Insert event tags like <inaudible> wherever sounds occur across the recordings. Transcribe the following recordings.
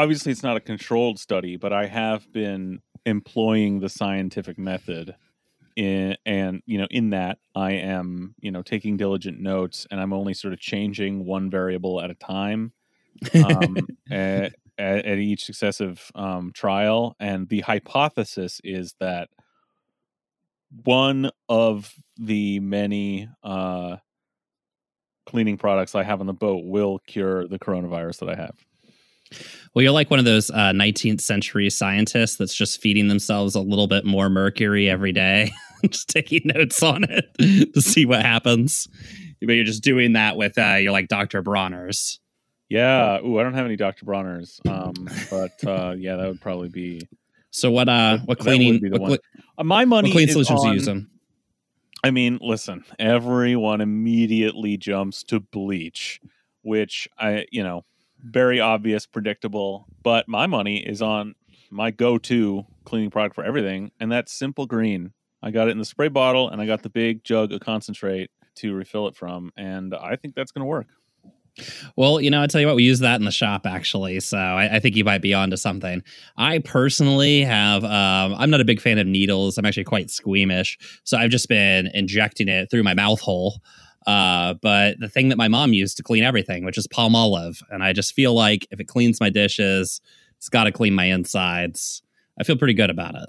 obviously it's not a controlled study, but I have been employing the scientific method in and you know in that I am you know taking diligent notes and I'm only sort of changing one variable at a time um, <laughs> at, at, at each successive um, trial, and the hypothesis is that one of the many uh, cleaning products I have on the boat will cure the coronavirus that I have. Well, you're like one of those uh, 19th century scientists that's just feeding themselves a little bit more mercury every day, <laughs> just taking notes on it <laughs> to see what happens. But you're just doing that with uh, you're like Dr. Bronner's. Yeah. Ooh, I don't have any Dr. Bronner's, um, but uh, yeah, that would probably be. So what? Uh, what cleaning? What, uh, my money. What clean solutions on, you using? I mean, listen, everyone immediately jumps to bleach, which I, you know, very obvious, predictable. But my money is on my go-to cleaning product for everything, and that's Simple Green. I got it in the spray bottle, and I got the big jug of concentrate to refill it from, and I think that's going to work. Well, you know, I tell you what, we use that in the shop actually, so I, I think you might be onto something. I personally have, um, I'm not a big fan of needles. I'm actually quite squeamish, so I've just been injecting it through my mouth hole. Uh, but the thing that my mom used to clean everything, which is Palmolive. and I just feel like if it cleans my dishes, it's got to clean my insides. I feel pretty good about it.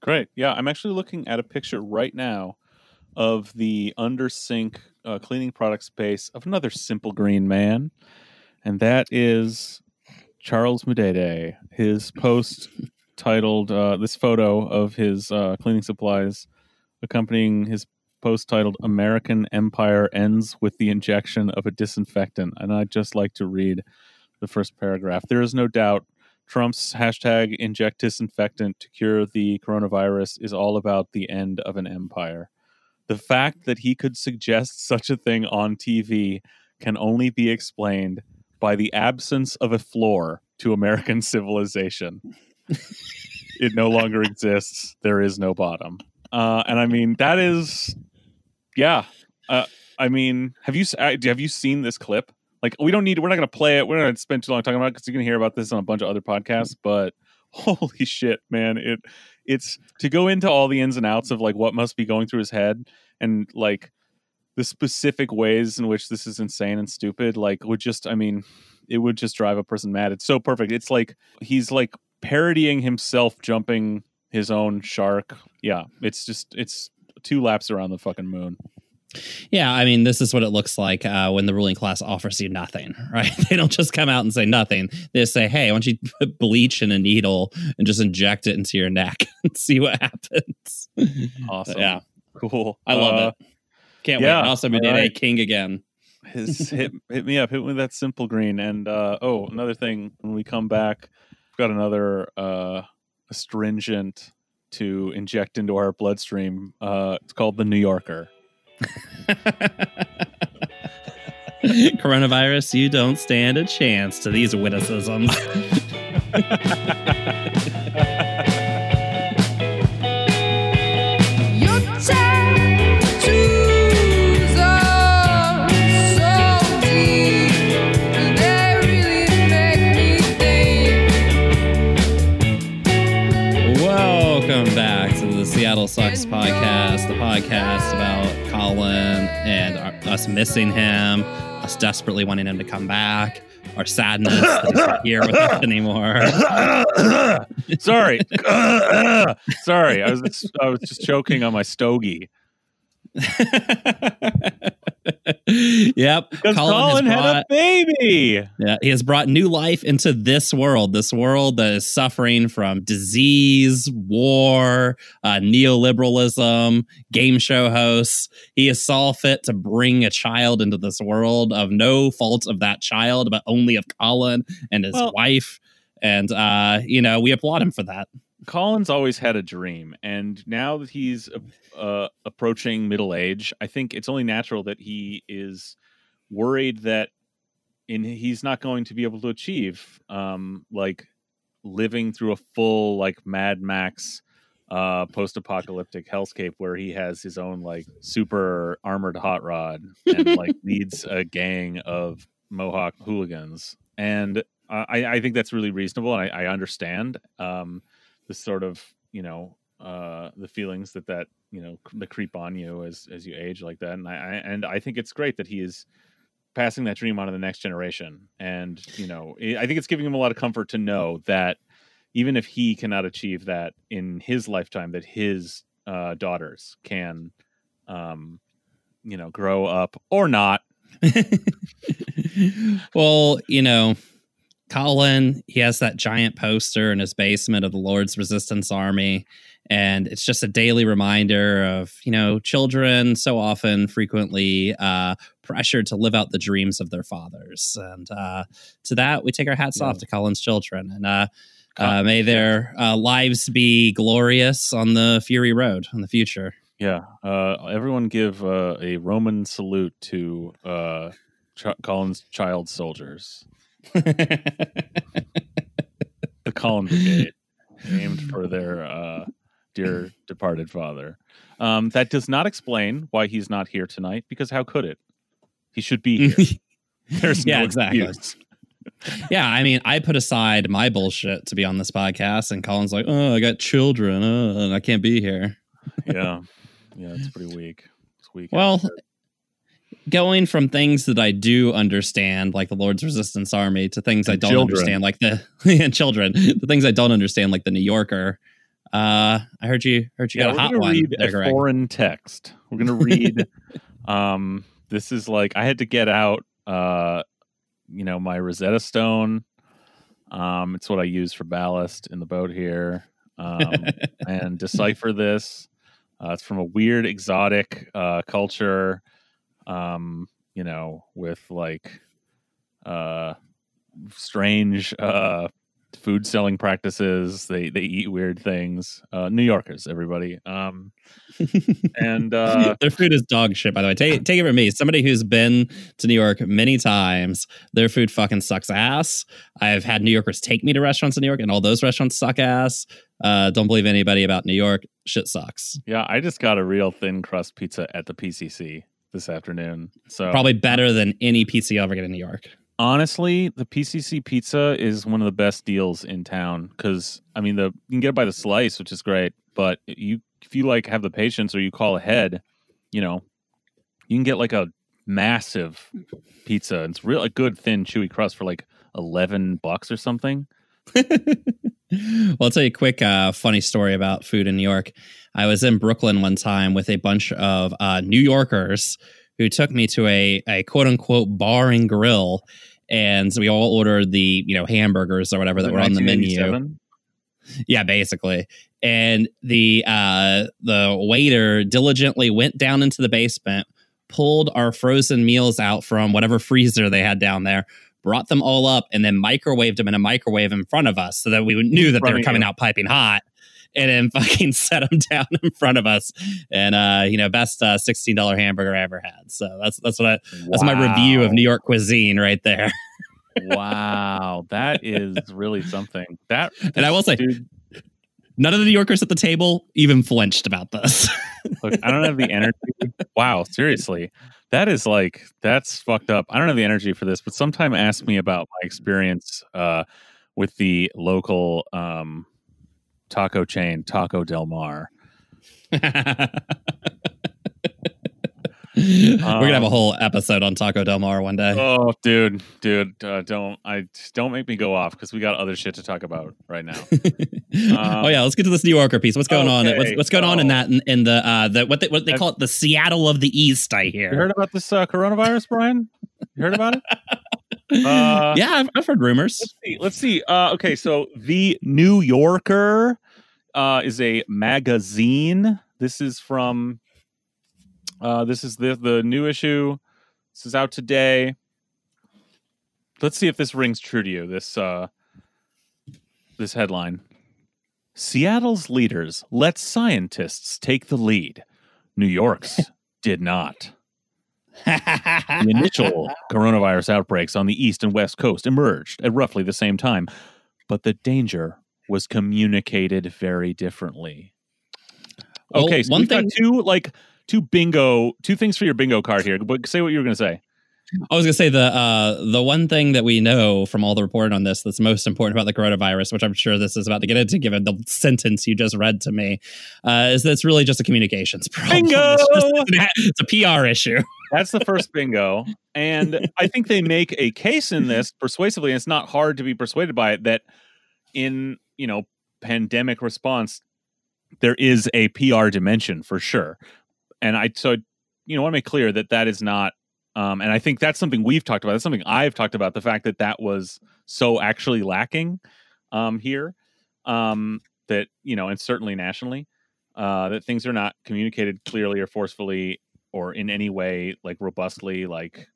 Great. Yeah, I'm actually looking at a picture right now of the under sink uh, cleaning product space of another simple green man, and that is Charles Mudede. His post titled uh, this photo of his uh, cleaning supplies accompanying his post titled American Empire Ends with the Injection of a Disinfectant. And I'd just like to read the first paragraph. There is no doubt Trump's hashtag inject disinfectant to cure the coronavirus is all about the end of an empire. The fact that he could suggest such a thing on TV can only be explained by the absence of a floor to American <laughs> civilization. it no longer exists. There is no bottom. Uh, and I mean, that is, yeah. Uh, I mean, have you have you seen this clip? Like, we don't need. We're not going to play it. We're not going to spend too long talking about it because you're going to hear about this on a bunch of other podcasts. But <laughs> holy shit, man! It it's to go into all the ins and outs of like what must be going through his head and like the specific ways in which this is insane and stupid like would just i mean it would just drive a person mad it's so perfect it's like he's like parodying himself jumping his own shark yeah it's just it's two laps around the fucking moon yeah, I mean, this is what it looks like uh, when the ruling class offers you nothing, <laughs> right? They don't just come out and say nothing. They say, "Hey, why don't you put bleach in a needle and just inject it into your neck <laughs> and see what happens?" <laughs> Awesome. But yeah, cool. I love Uh, it. Can't yeah, wait. Also, Medina right. King again. his hit hit me up hit me with that simple green and uh oh another thing when we come back we've got another uh astringent to inject into our bloodstream uh it's called the new yorker <laughs> Coronavirus, you don't stand a chance to these witticisms. <laughs> Seattle Sucks mm-hmm. podcast, the podcast about Colin and our, us missing him, us desperately wanting him to come back, our sadness that he's not here with us <laughs> anymore. sorry. <laughs> Sorry. I was just, i was just choking on my stogie yep, because Colin has colin, had a baby Yeah, he has brought new life into this world, this world that is suffering from disease, war, uh, neoliberalism, game show hosts. He is saw fit to bring a child into this world of no fault of that child, but only of Colin and his Well- wife. And, uh, you know, we applaud him for that. Colin's always had a dream, and now that he's uh, approaching middle age, I think it's only natural that he is worried that in he's not going to be able to achieve um, like living through a full like Mad Max uh, post-apocalyptic hellscape where he has his own like super armored hot rod and like <laughs> leads a gang of Mohawk hooligans. And uh, I I think that's really reasonable, and I, I understand um, the sort of you know uh, the feelings that that you know that creep on you as as you age like that, and I, I and I think it's great that he is passing that dream on to the next generation, and you know I think it's giving him a lot of comfort to know that even if he cannot achieve that in his lifetime, that his uh, daughters can, um, you know, grow up or not. <laughs> well, you know, Colin, he has that giant poster in his basement of the Lord's Resistance Army. And it's just a daily reminder of, you know, children so often, frequently uh, pressured to live out the dreams of their fathers. And uh, to that, we take our hats Yeah. off to Colin's children. And uh, uh, may their uh, lives be glorious on the Fury Road in the future. Yeah, uh, everyone give uh, a Roman salute to uh, Ch- Colin's child soldiers, <laughs> the Colin Brigade, named for their uh, dear departed father. Um, that does not explain why he's not here tonight, because how could it? He should be here. <laughs> There's Yeah, no exactly. excuse. <laughs> Yeah, I mean, I put aside my bullshit to be on this podcast, and Colin's like, "Oh, I got children, uh, and I can't be here." Yeah, yeah, it's pretty weak. It's weak. Well, going from things that I do understand, like the Lord's Resistance Army, to things I don't children. understand, like the <laughs> and children, the things I don't understand, like the New Yorker. Uh, I heard you heard you yeah, got a we're hot one, read there, a Greg. foreign text. We're gonna read. <laughs> um, this is like I had to get out. Uh, you know, my Rosetta Stone. Um, it's what I use for ballast in the boat here. Um, <laughs> and decipher this. Uh, it's from a weird, exotic uh, culture. Um, you know, with like uh, strange uh, food selling practices. They they eat weird things. Uh, New Yorkers, everybody. Um, <laughs> and uh, their food is dog shit, by the way. Take, take it from me. Somebody who's been to New York many times, their food fucking sucks ass. I've had New Yorkers take me to restaurants in New York, and all those restaurants suck ass. Uh, don't believe anybody about New York. Shit sucks. yeah, I just got a real thin crust pizza at the PCC this afternoon. So Probably better than any pizza you ever get in New York. honestly, the PCC pizza is one of the best deals in town because I mean the you can get it by the slice, which is great. But you if you like have the patience or you call ahead, you know, you can get like a massive pizza. It's real a good thin chewy crust for like eleven bucks or something. <laughs> well, I'll tell you a quick uh, funny story about food in New York. I was in Brooklyn one time with a bunch of uh, New Yorkers who took me to a, a quote unquote bar and grill. And we all ordered the, you know, hamburgers or whatever that were on the menu. Yeah, basically. And the uh the waiter diligently went down into the basement, pulled our frozen meals out from whatever freezer they had down there, brought them all up, and then microwaved them in a microwave in front of us so that we knew that they were coming out piping hot. And then <laughs> fucking set them down in front of us, and uh, you know, best uh, sixteen dollar hamburger I ever had. So that's that's what I that's my review of New York cuisine right there. <laughs> wow, that is really something. That <laughs> And I will say, dude, none of the New Yorkers at the table even flinched about this. Look, I don't have the energy. Wow, seriously. That is like that's fucked up. I don't have the energy for this, but sometime ask me about my experience uh with the local um taco chain, Taco Del Mar. <laughs> We're gonna have a whole episode on Taco Del Mar one day. Oh, dude, dude, uh, don't I don't make me go off because we got other shit to talk about right now. <laughs> oh yeah, let's get to this New Yorker piece. What's going on? What's, what's going on in that in, in the uh the what they, what they I've- call it the Seattle of the East? I hear. You hear. heard about this uh, coronavirus, Brian? You heard about it? <laughs> Uh, yeah, I've, I've heard rumors. let's see. Let's see. Uh, okay, so the New Yorker uh, is a magazine. This is from. Uh, this is the the new issue. This is out today. Let's see if this rings true to you. This uh, this headline: Seattle's leaders let scientists take the lead. New York's <laughs> did not. The initial coronavirus outbreaks on the east and west coast emerged at roughly the same time, but the danger was communicated very differently. Well, okay, so one we've thing- got two like two bingo, two things for your bingo card here. But say what you were going to say. I was gonna say the uh, the one thing that we know from all the reporting on this that's most important about the coronavirus, which I'm sure this is about to get into, given the sentence you just read to me, uh, is that it's really just a communications problem. Bingo! <laughs> It's, it's a PR issue. That's the first bingo. And I think they make a case in this persuasively, and it's not hard to be persuaded by it, that in, you know, pandemic response, there is a PR dimension for sure. And I, so, you know, want to make clear that that is not, um, and I think that's something we've talked about. That's something I've talked about the fact that that was so actually lacking um, here. Um, that, you know, and certainly nationally, uh, that things are not communicated clearly or forcefully or in any way like robustly like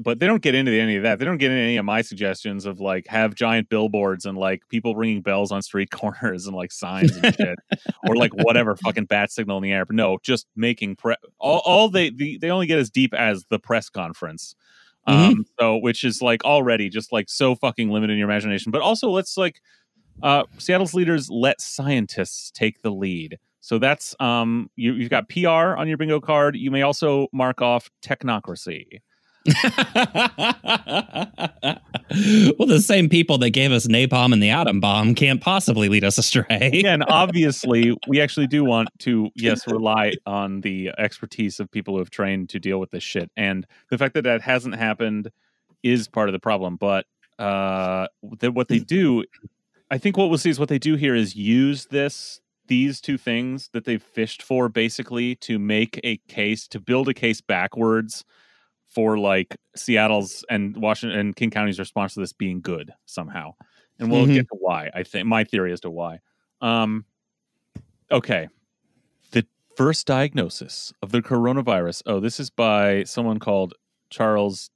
but they don't get into any of that. They don't get into any of my suggestions of like have giant billboards and like people ringing bells on street <laughs> corners and like signs and shit or like whatever <laughs> fucking bat signal in the air. But no just making pre all, all they the, they only get as deep as the press conference um so which is like already just like so fucking limited in your imagination. But also let's like uh seattle's leaders let scientists take the lead. So that's um you, you've got PR on your bingo card. You may also mark off technocracy. <laughs> well, the same people that gave us napalm and the atom bomb can't possibly lead us astray. And <laughs> obviously, we actually do want to yes rely on the expertise of people who have trained to deal with this shit, and the fact that that hasn't happened is part of the problem. But uh, that what they do, I think what we'll see is what they do here is use this these two things that they've fished for basically to make a case to build a case backwards for like Seattle's and Washington and King County's response to this being good somehow. And we'll Mhm. get to why. I think my theory as to why. Um okay. The first diagnosis of the coronavirus. Oh, this is by someone called Charles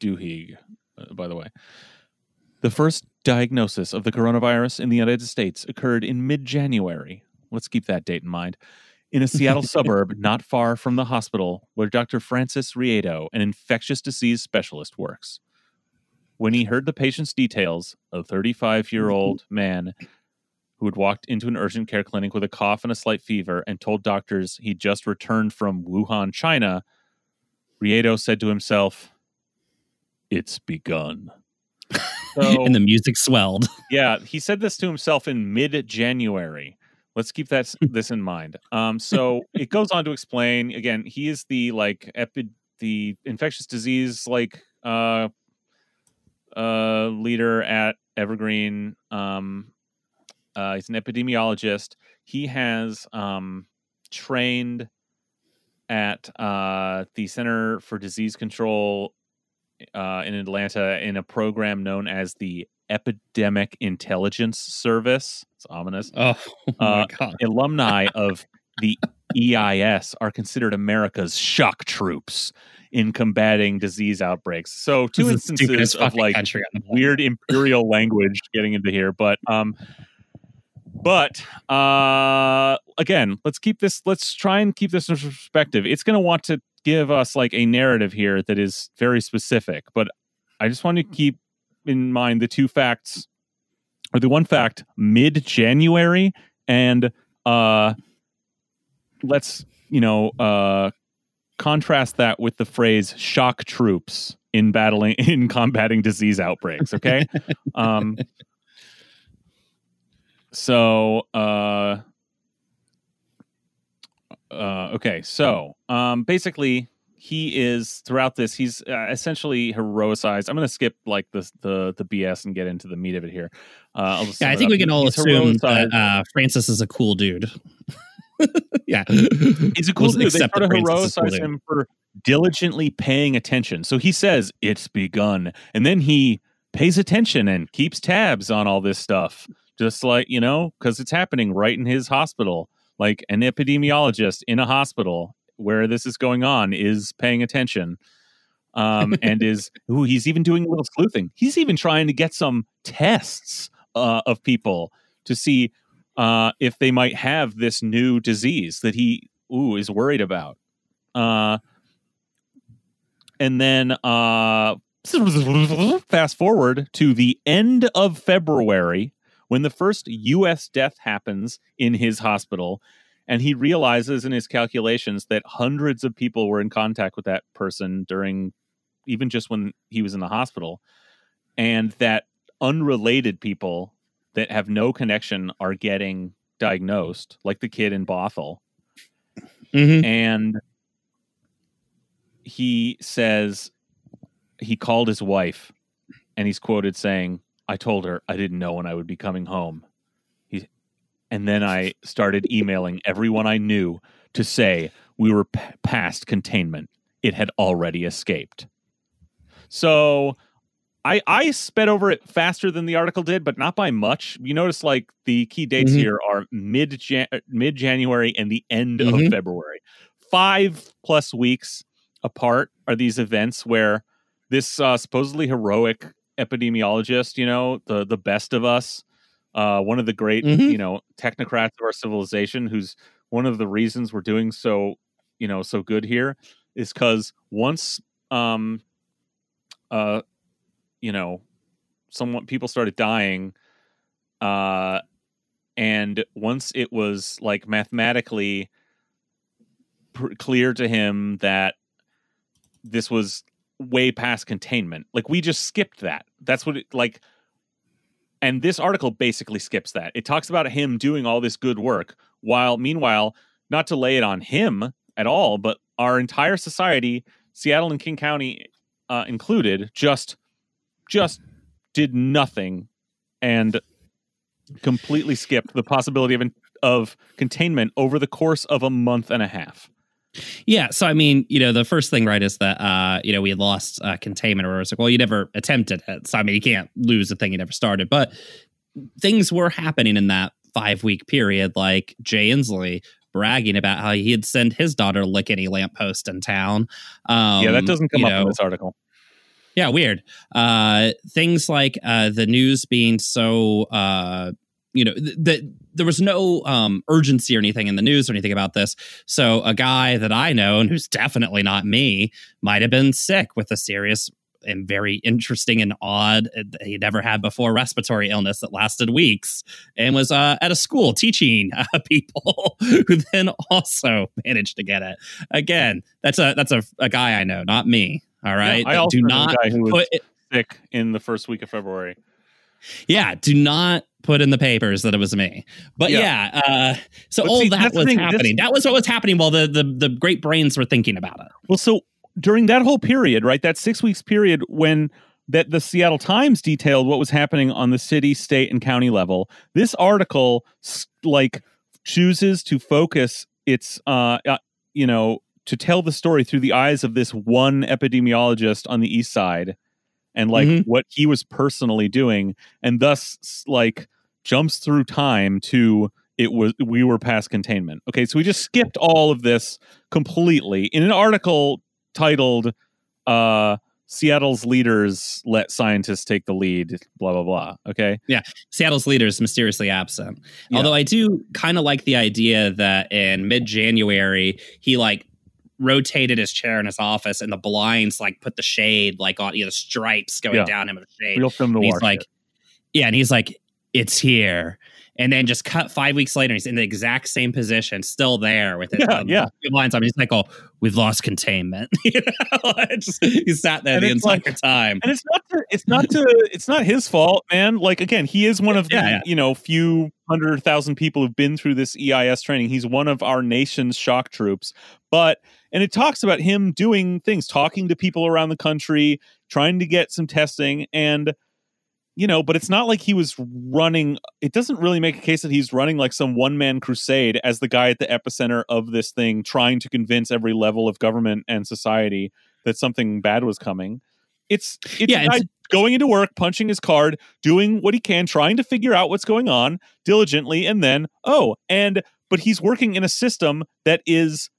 Duhigg, uh, by the way. The first diagnosis of the coronavirus in the United States occurred in mid January. Let's keep that date in mind. In a Seattle <laughs> suburb not far from the hospital where Dr. Francis Riedo, an infectious disease specialist, works. When he heard the patient's details, a 35 year old mm-hmm. man who had walked into an urgent care clinic with a cough and a slight fever and told doctors he'd just returned from Wuhan, China, Riedo said to himself, It's begun. <laughs> So, and the music swelled. yeah, he said this to himself in mid January. Let's keep that this in mind. Um, <laughs> so it goes on to explain again. He is the like epi- the infectious disease like uh, uh, leader at Evergreen. Um, uh, he's an epidemiologist. He has um, trained at uh, the Center for Disease Control uh, in Atlanta in a program known as the Epidemic Intelligence Service. It's ominous. Oh, <laughs> my Uh, god! Alumni <laughs> of the EIS are considered America's shock troops in combating disease outbreaks. So, two This is the stupidest instances of like country on the planet. weird imperial <laughs> language getting into here, but um, but uh, again, let's keep this. Let's try and keep this in perspective. It's going to want to give us like a narrative here that is very specific, but I just want to keep in mind the two facts, or the one fact mid January, and uh, let's you know uh, contrast that with the phrase "shock troops." In battling <laughs> in combating disease outbreaks, okay. <laughs> um, so uh uh okay so um basically he is throughout this he's uh, essentially heroicized i'm gonna skip like the the the bs and get into the meat of it here uh Yeah, I think we can all He's assume that uh, Francis is a cool dude. <laughs> yeah, He's a cool We'll dude. They sort of that Francis is a cool him for diligently paying attention. So he says it's begun, and then he pays attention and keeps tabs on all this stuff, just like you know, because it's happening right in his hospital. Like an epidemiologist in a hospital where this is going on is paying attention. Um, <laughs> and is who he's even doing a little sleuthing. He's even trying to get some tests uh, of people to see uh, if they might have this new disease that he ooh is worried about. Uh, and then uh, <laughs> fast forward to the end of February when the first U.S. death happens in his hospital, and he realizes in his calculations that hundreds of people were in contact with that person during even just when he was in the hospital, and that unrelated people that have no connection are getting diagnosed, like the kid in Bothell, Mhm. and he says he called his wife and he's quoted saying i told her i didn't know when i would be coming home and then i started emailing everyone i knew to say we were p- past containment it had already escaped so I, I sped over it faster than the article did, but not by much. You notice like the key dates Mhm. here are mid mid January and the end Mhm. of February. Five plus weeks apart are these events where this uh, supposedly heroic epidemiologist, you know, the the best of us, uh, one of the great, Mhm. you know, technocrats of our civilization, who's one of the reasons we're doing so, you know, so good here, is because once, um, uh, you know, someone people started dying, uh, and once it was like mathematically pr- clear to him that this was way past containment. Like we just skipped that. That's what it like and this article basically skips that. It talks about him doing all this good work while meanwhile not to lay it on him at all, but our entire society, Seattle and King County uh, included, just just did nothing and completely skipped the possibility of of containment over the course of a month and a half. Yeah, so I mean, you know, the first thing, right, is that uh, you know we had lost uh, containment, or it's like, well, you never attempted it, so I mean, you can't lose a thing you never started. But things were happening in that five week period, like Jay Inslee bragging about how he had sent his daughter to lick any lamppost in town. Um, yeah, that doesn't come up in this article. Yeah, weird. Uh, things like uh, the news being so, uh, you know, th- that there was no um, urgency or anything in the news or anything about this. So a guy that I know and who's definitely not me might have been sick with a serious and very interesting and odd uh, he never had before respiratory illness that lasted weeks and was uh, at a school teaching <laughs> uh, people who then also <laughs> managed to get it again that's a that's a, a guy i know not me all right I also do not guy who was put it, sick in the first week of February. Yeah do not put in the papers that it was me. But Yeah. yeah, uh so But all see, that was thing, this- happening. That was what was happening while the, the the great brains were thinking about it. Well, so during that whole period, right, that six weeks period when that the Seattle Times detailed what was happening on the city, state, and county level, this article like chooses to focus its, uh, uh, you know, to tell the story through the eyes of this one epidemiologist on the east side, and like Mhm. what he was personally doing, and thus like jumps through time to it was we were past containment. Okay, so we just skipped all of this completely in an article titled uh Seattle's leaders let scientists take the lead, blah blah blah. Okay. Yeah. Seattle's leaders mysteriously absent. Yeah. Although I do kind of like the idea that in mid January he like rotated his chair in his office and the blinds like put the shade like on you know stripes going Yeah. down him of the shade. Real film noir. he's like, yeah, and he's like, it's here. And then just cut five weeks later, he's in the exact same position, still there with it. Yeah, um, yeah. Lines on. He's like, oh, we've lost containment. <laughs> you know, <laughs> It's- he sat there And the entire like- time. and it's not to, it's not <laughs> to it's not his fault, man. Like again, he is one of the Yeah, yeah. you know few hundred thousand people who've been through this EIS training. He's one of our nation's shock troops. But and it talks about him doing things, talking to people around the country, trying to get some testing, and you know, but it's not like he was running. It doesn't really make a case that he's running like some one man crusade as the guy at the epicenter of this thing, trying to convince every level of government and society that something bad was coming. It's it's Yeah, it's- going into work, punching his card, doing what he can, trying to figure out what's going on diligently, and then oh, and but he's working in a system that is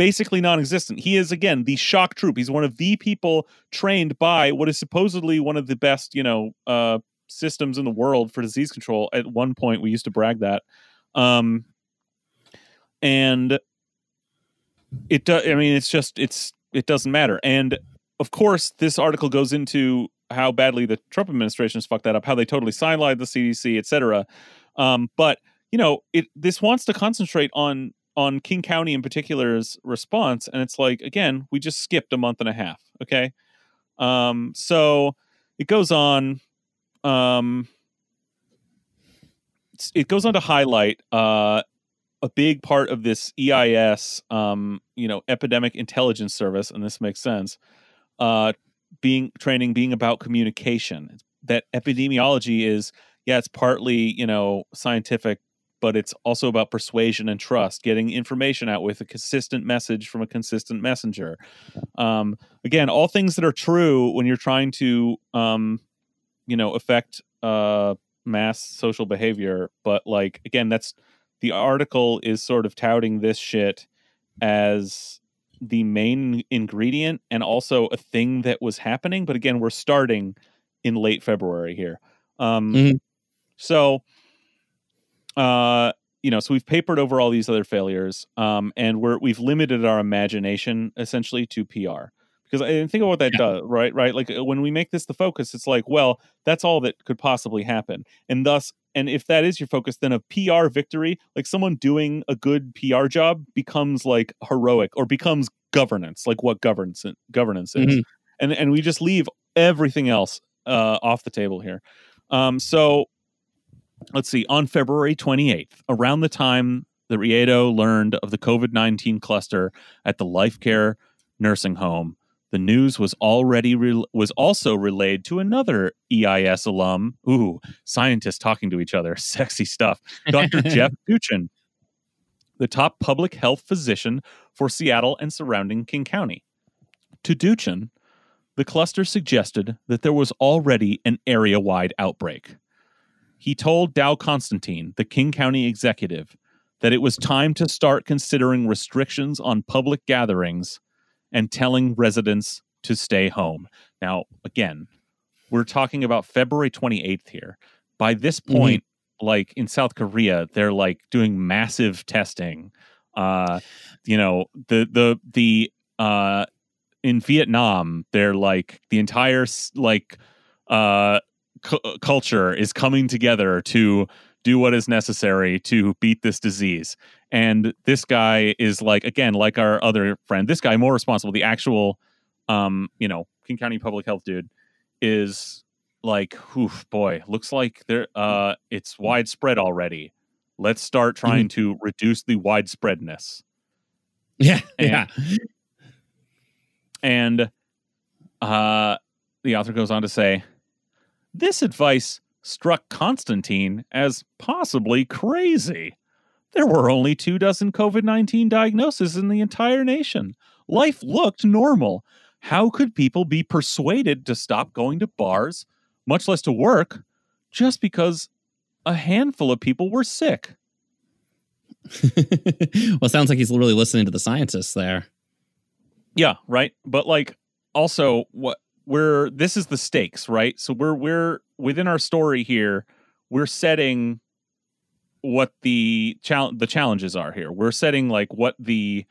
basically non-existent. He is again the shock troop. He's one of the people trained by what is supposedly one of the best, you know, uh systems in the world for disease control. At one point we used to brag that. Um and it does I mean it's just it's it doesn't matter. And of course this article goes into how badly the Trump administration has fucked that up, how they totally sidelined the CDC, et cetera. Um, but you know, it this wants to concentrate on on King County in particular's response, and it's like again, we just skipped a month and a half. Okay, Um, so it goes on. Um, it goes on to highlight uh, a big part of this EIS, um, you know, epidemic intelligence service, and this makes sense. Uh, being training being about communication. That epidemiology is, yeah, it's partly you know scientific, but it's also about persuasion and trust, getting information out with a consistent message from a consistent messenger. Um, again, all things that are true when you're trying to, um, you know, affect uh, mass social behavior. But like again, that's the article is sort of touting this shit as the main ingredient and also a thing that was happening. But again, we're starting in late February here. Um, Mhm. So, uh, you know, so we've papered over all these other failures, um, and we're we've limited our imagination essentially to PR because I think of what that Yeah. does, right? Right, like uh, when we make this the focus, it's like, well, that's all that could possibly happen, and thus, and if that is your focus, then a PR victory, like someone doing a good PR job, becomes like heroic or becomes governance, like what governance governance is, Mhm. and and we just leave everything else uh, off the table here. Um, so let's see, on February 28th, around the time that Riedo learned of the COVID 19 cluster at the Life Care nursing home, the news was already re- was also relayed to another EIS alum. Ooh, scientists talking to each other, <laughs> sexy stuff. Dr. <laughs> Jeff Duchin, the top public health physician for Seattle and surrounding King County. To Duchin, the cluster suggested that there was already an area wide outbreak. He told Dow Constantine, the King County executive, that it was time to start considering restrictions on public gatherings and telling residents to stay home. Now, again, we're talking about February 28th here. By this Mhm. point, like in South Korea, they're like doing massive testing. Uh, you know, the the the uh in Vietnam, they're like the entire s- like uh cu- culture is coming together to do what is necessary to beat this disease. And this guy is like again, like our other friend, this guy more responsible. The actual, um, you know, King County public health dude is like, oof, boy, looks like there, uh, it's widespread already. Let's start trying to reduce the widespreadness. Yeah, And- yeah. And uh, the author goes on to say, this advice struck Constantine as possibly crazy. There were only two dozen COVID 19 diagnoses in the entire nation. Life looked normal. How could people be persuaded to stop going to bars, much less to work, just because a handful of people were sick? <laughs> well, it sounds like he's really listening to the scientists there. Yeah, right. But like also what we're this is the stakes, right? So we're we're within our story here, we're setting what the challenge the challenges are here. We're setting like what the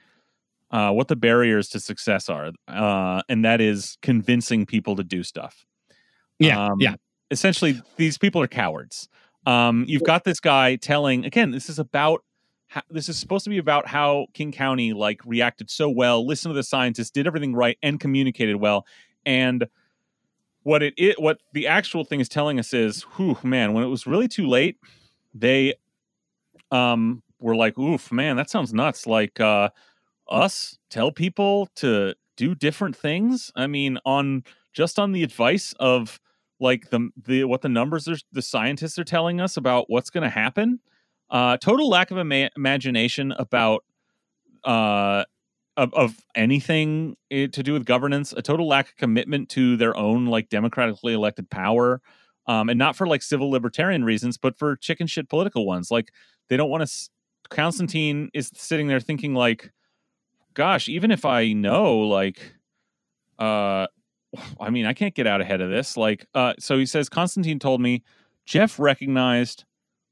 uh what the barriers to success are. Uh and that is convincing people to do stuff. Yeah, Um, yeah. Essentially these people are cowards. Um you've got this guy telling again, this is about how, this is supposed to be about how King County like reacted so well, listened to the scientists, did everything right, and communicated well. And what it, it what the actual thing is telling us is, whew, man, when it was really too late, they um were like, oof, man, that sounds nuts. Like uh us tell people to do different things. I mean, on just on the advice of like the the what the numbers are the scientists are telling us about what's going to happen uh total lack of ima- imagination about uh of, of anything eh, to do with governance a total lack of commitment to their own like democratically elected power um and not for like civil libertarian reasons but for chicken shit political ones like they don't want to s- constantine is sitting there thinking like gosh even if i know like uh <sighs> i mean i can't get out ahead of this like uh so he says constantine told me jeff recognized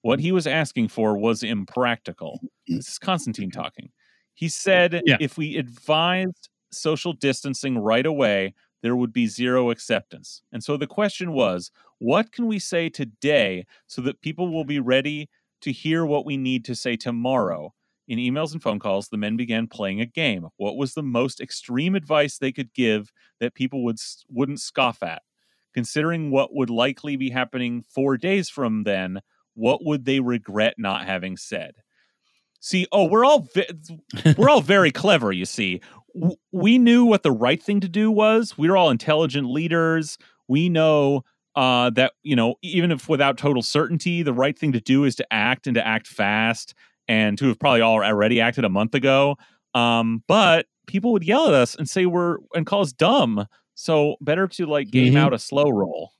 what he was asking for was impractical. This is Constantine talking. He said Yeah. if we advised social distancing right away, there would be zero acceptance. And so the question was, what can we say today so that people will be ready to hear what we need to say tomorrow? In emails and phone calls, the men began playing a game. What was the most extreme advice they could give that people would wouldn't scoff at? Considering what would likely be happening 4 days from then, what would they regret not having said? See, oh, we're all ve- we're all very clever, you see. W- we knew what the right thing to do was. We're all intelligent leaders. We know uh, that you know, even if without total certainty, the right thing to do is to act and to act fast, and to have probably all already acted a month ago. Um, but people would yell at us and say we're and call us dumb. So better to like game Mhm. out a slow roll.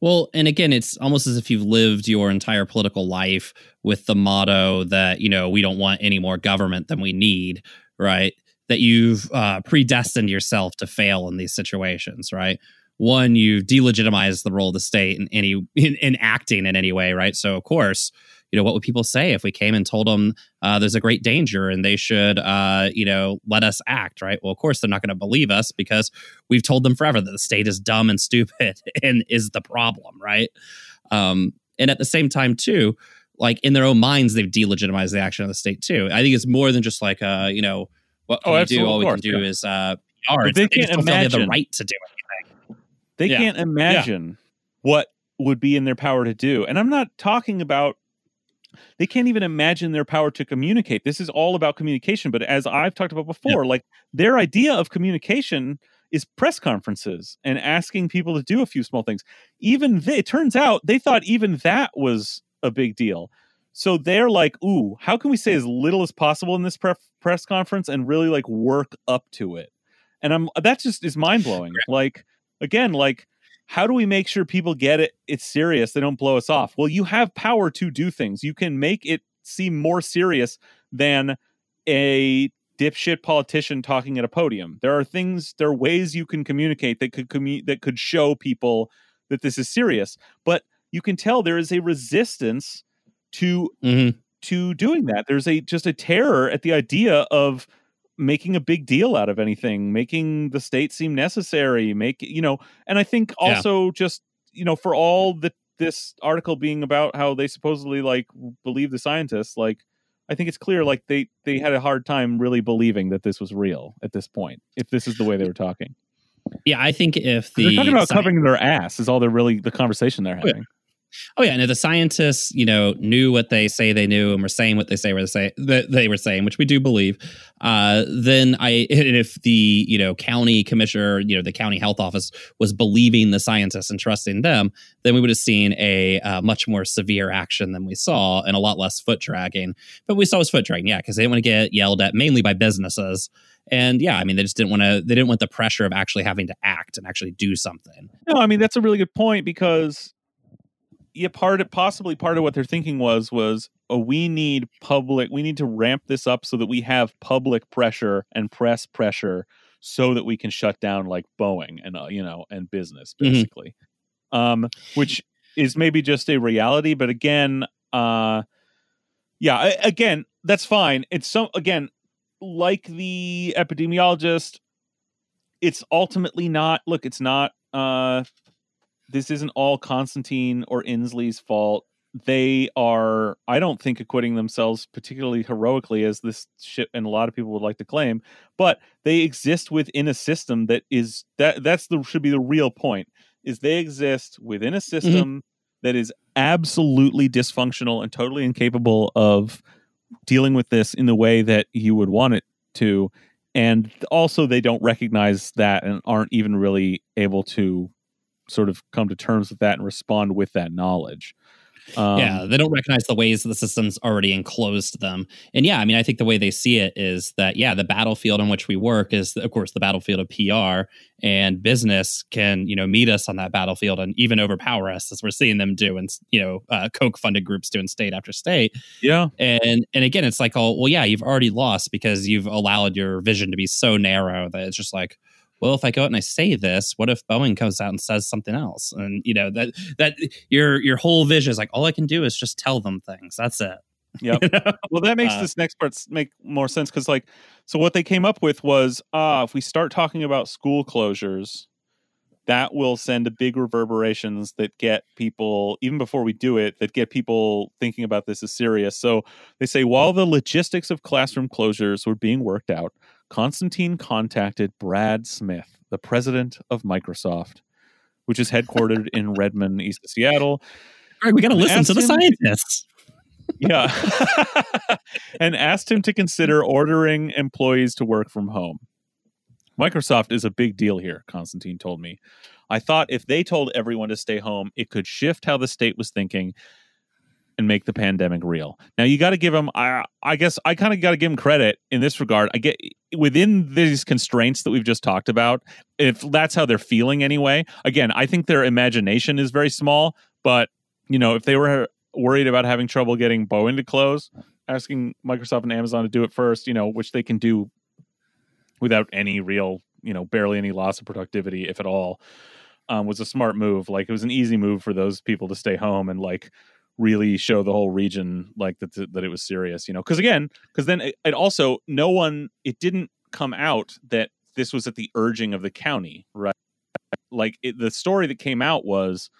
Well, and again, it's almost as if you've lived your entire political life with the motto that, you know, we don't want any more government than we need, right? That you've uh, predestined yourself to fail in these situations, right? One, you delegitimize the role of the state in any in, in acting in any way, right? So, of course, you know, what would people say if we came and told them uh, there's a great danger and they should, uh, you know, let us act, right? Well, of course, they're not going to believe us because we've told them forever that the state is dumb and stupid <laughs> and is the problem, right? Um, and at the same time, too, like in their own minds, they've delegitimized the action of the state too. I think it's more than just like, uh, you know, what can Oh, we do? All we can do yeah. is uh, PR. They just can't don't feel they have the right to do anything. They Yeah. can't imagine what would be in their power to do. And I'm not talking about they can't even imagine their power to communicate. This is all about communication. But as I've talked about before, like their idea of communication is press conferences and asking people to do a few small things. Even they, it turns out they thought even that was a big deal. So they're like, "Ooh, how can we say as little as possible in this pre- press conference and really like work up to it?" And I'm that just is mind blowing. Like again, like how do we make sure people get it? It's serious. They don't blow us off. Well, you have power to do things. You can make it seem more serious than a dipshit politician talking at a podium. There are things, there are ways you can communicate that could commu- that could show people that this is serious. But you can tell there is a resistance to Mhm. to doing that. There's a just a terror at the idea of making a big deal out of anything, making the state seem necessary, make you know, and I think Yeah. also just you know, for all the this article being about how they supposedly like believe the scientists, like I think it's clear like they they had a hard time really believing that this was real at this point. If this is the way they were talking, Yeah, I think if the they're talking about covering their ass is all they're really the conversation they're Oh, yeah. having. Oh yeah, if the scientists, you know, knew what they say they knew and were saying what they say were they say that they were saying, which we do believe, uh, then I <laughs> if the you know county commissioner, you know, the county health office was believing the scientists and trusting them, then we would have seen a uh, much more severe action than we saw and a lot less foot dragging. But we saw was foot dragging, yeah, because they didn't want to get yelled at mainly by businesses. And yeah, I mean, they just didn't want to. They didn't want the pressure of actually having to act and actually do something. No, I mean that's a really good point because yeah, part of possibly part of what they're thinking was was oh, we need public we need to ramp this up so that we have public pressure and press pressure so that we can shut down like Boeing and uh, you know and business Mhm. basically. Um which is maybe just a reality but again uh yeah, a- again, that's fine. It's so again like the epidemiologist it's ultimately not look it's not uh this isn't all constantine or inslee's fault. They are i don't think acquitting themselves particularly heroically as this shit and a lot of people would like to claim but they exist within a system that is that that's the should be the real point is they exist within a mm-hmm. system that is absolutely dysfunctional and totally incapable of dealing with this in the way that you would want it to and also they don't recognize that and aren't even really able to sort of come to terms with that and respond with that knowledge um, yeah, they don't recognize the ways that the system's already enclosed them. And yeah, I mean, I think the way they see it is that yeah, the battlefield on which we work is, of course, the battlefield of PR, and business can you know meet us on that battlefield and even overpower us, as we're seeing them do, and you know, uh, Koch funded groups do in state after state. yeah And and again, it's like, oh well, yeah, you've already lost because you've allowed your vision to be so narrow that it's just like. Well, if I go out and I say this, what if Boeing comes out and says something else? And you know that that your your whole vision is like all I can do is just tell them things. That's it. <laughs> Yeah. You know? well that makes Uh, this next part make more sense because like so what they came up with was ah if we start talking about school closures that will send a big reverberations that get people even before we do it that get people thinking about this as serious so they say while the logistics of classroom closures were being worked out constantine contacted brad smith the president of microsoft which is headquartered in <laughs> redmond east of seattle Greg, we got to listen to the scientists. <laughs> yeah. <laughs> And asked him to consider ordering employees to work from home. Microsoft is a big deal here constantine told me. I thought if they told everyone to stay home it could shift how the state was thinking and make the pandemic real now you got to give them i, I guess i kind of got to give them credit in this regard i get within these constraints that we've just talked about if that's how they're feeling anyway again i think their imagination is very small but you know if they were worried about having trouble getting Boeing to close, asking Microsoft and Amazon to do it first, you know, which they can do without any real, you know, barely any loss of productivity, if at all, um, was a smart move. Like it was an easy move for those people to stay home and like really show the whole region like that that it was serious, you know. Because again, because then it, it also no one it didn't come out that this was at the urging of the county, right? Like it, the story that came out was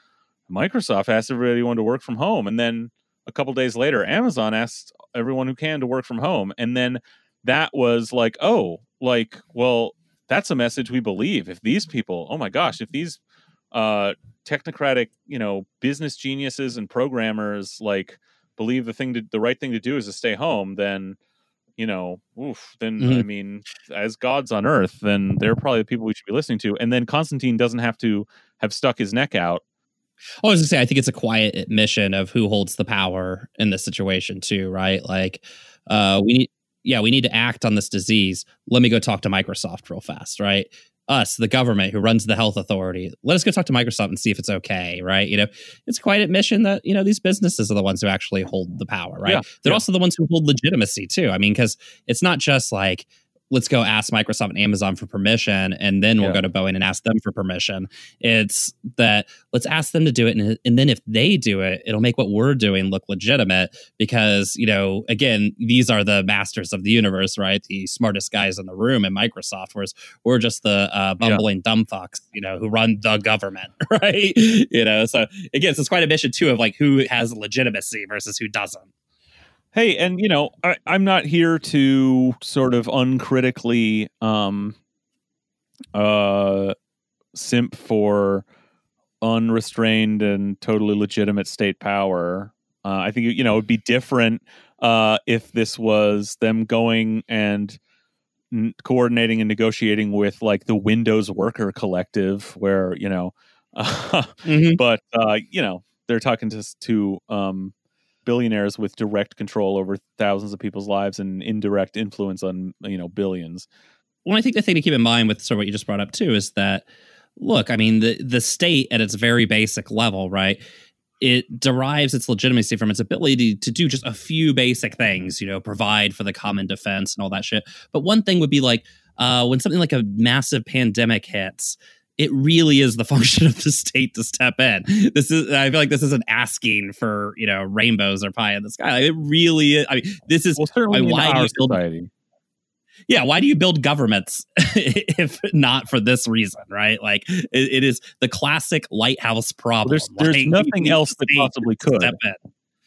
Microsoft asked everybody wanted to work from home, and then a couple days later, Amazon asked everyone who can to work from home, and then that was like, oh, like, well, that's a message we believe. If these people, oh my gosh, if these uh, technocratic, you know, business geniuses and programmers like believe the thing to the right thing to do is to stay home, then you know, oof, then I Mhm. mean, as gods on earth, then they're probably the people we should be listening to. And then Constantine doesn't have to have stuck his neck out I was gonna say, I think it's a quiet admission of who holds the power in this situation too, right? Like, uh, we need, yeah, we need to act on this disease. Let me go talk to Microsoft real fast, right? Us, the government who runs the health authority, let us go talk to Microsoft and see if it's okay, right? You know, it's a quiet admission that you know these businesses are the ones who actually hold the power, right? Yeah, They're yeah. also the ones who hold legitimacy too. I mean, because it's not just like let's go ask Microsoft and Amazon for permission, and then we'll Yeah. go to Boeing and ask them for permission. It's that let's ask them to do it, and, and then if they do it, it'll make what we're doing look legitimate. Because you know, again, these are the masters of the universe, right? The smartest guys in the room in Microsoft, whereas we're just the uh, bumbling dumb fucks, you know, who run the government, <laughs> right? You know, so again, so it's quite a mission too of like who has legitimacy versus who doesn't. Hey, and you know, I, I'm not here to sort of uncritically um uh simp for unrestrained and totally legitimate state power. Uh, I think you know it would be different uh, if this was them going and n- coordinating and negotiating with like the Windows Worker Collective, where you know, <laughs> Mhm. but uh, you know they're talking to to um, billionaires with direct control over thousands of people's lives and indirect influence on you know billions. well, I think the thing to keep in mind with sort of what you just brought up too is that look, I mean, the the state at its very basic level, right? It derives its legitimacy from its ability to do just a few basic things, you know, provide for the common defense and all that shit. But one thing would be like uh, when something like a massive pandemic hits, it really is the <laughs> function of the state to step in. This is, I feel like this isn't asking for, you know, rainbows or pie in the sky. Like, it really is. I mean, this is Well, certainly why- in why our you build- society. yeah why do you build governments <laughs> if not for this reason right like it, it is the classic lighthouse problem There's there's Like, <laughs> nothing else that possibly could.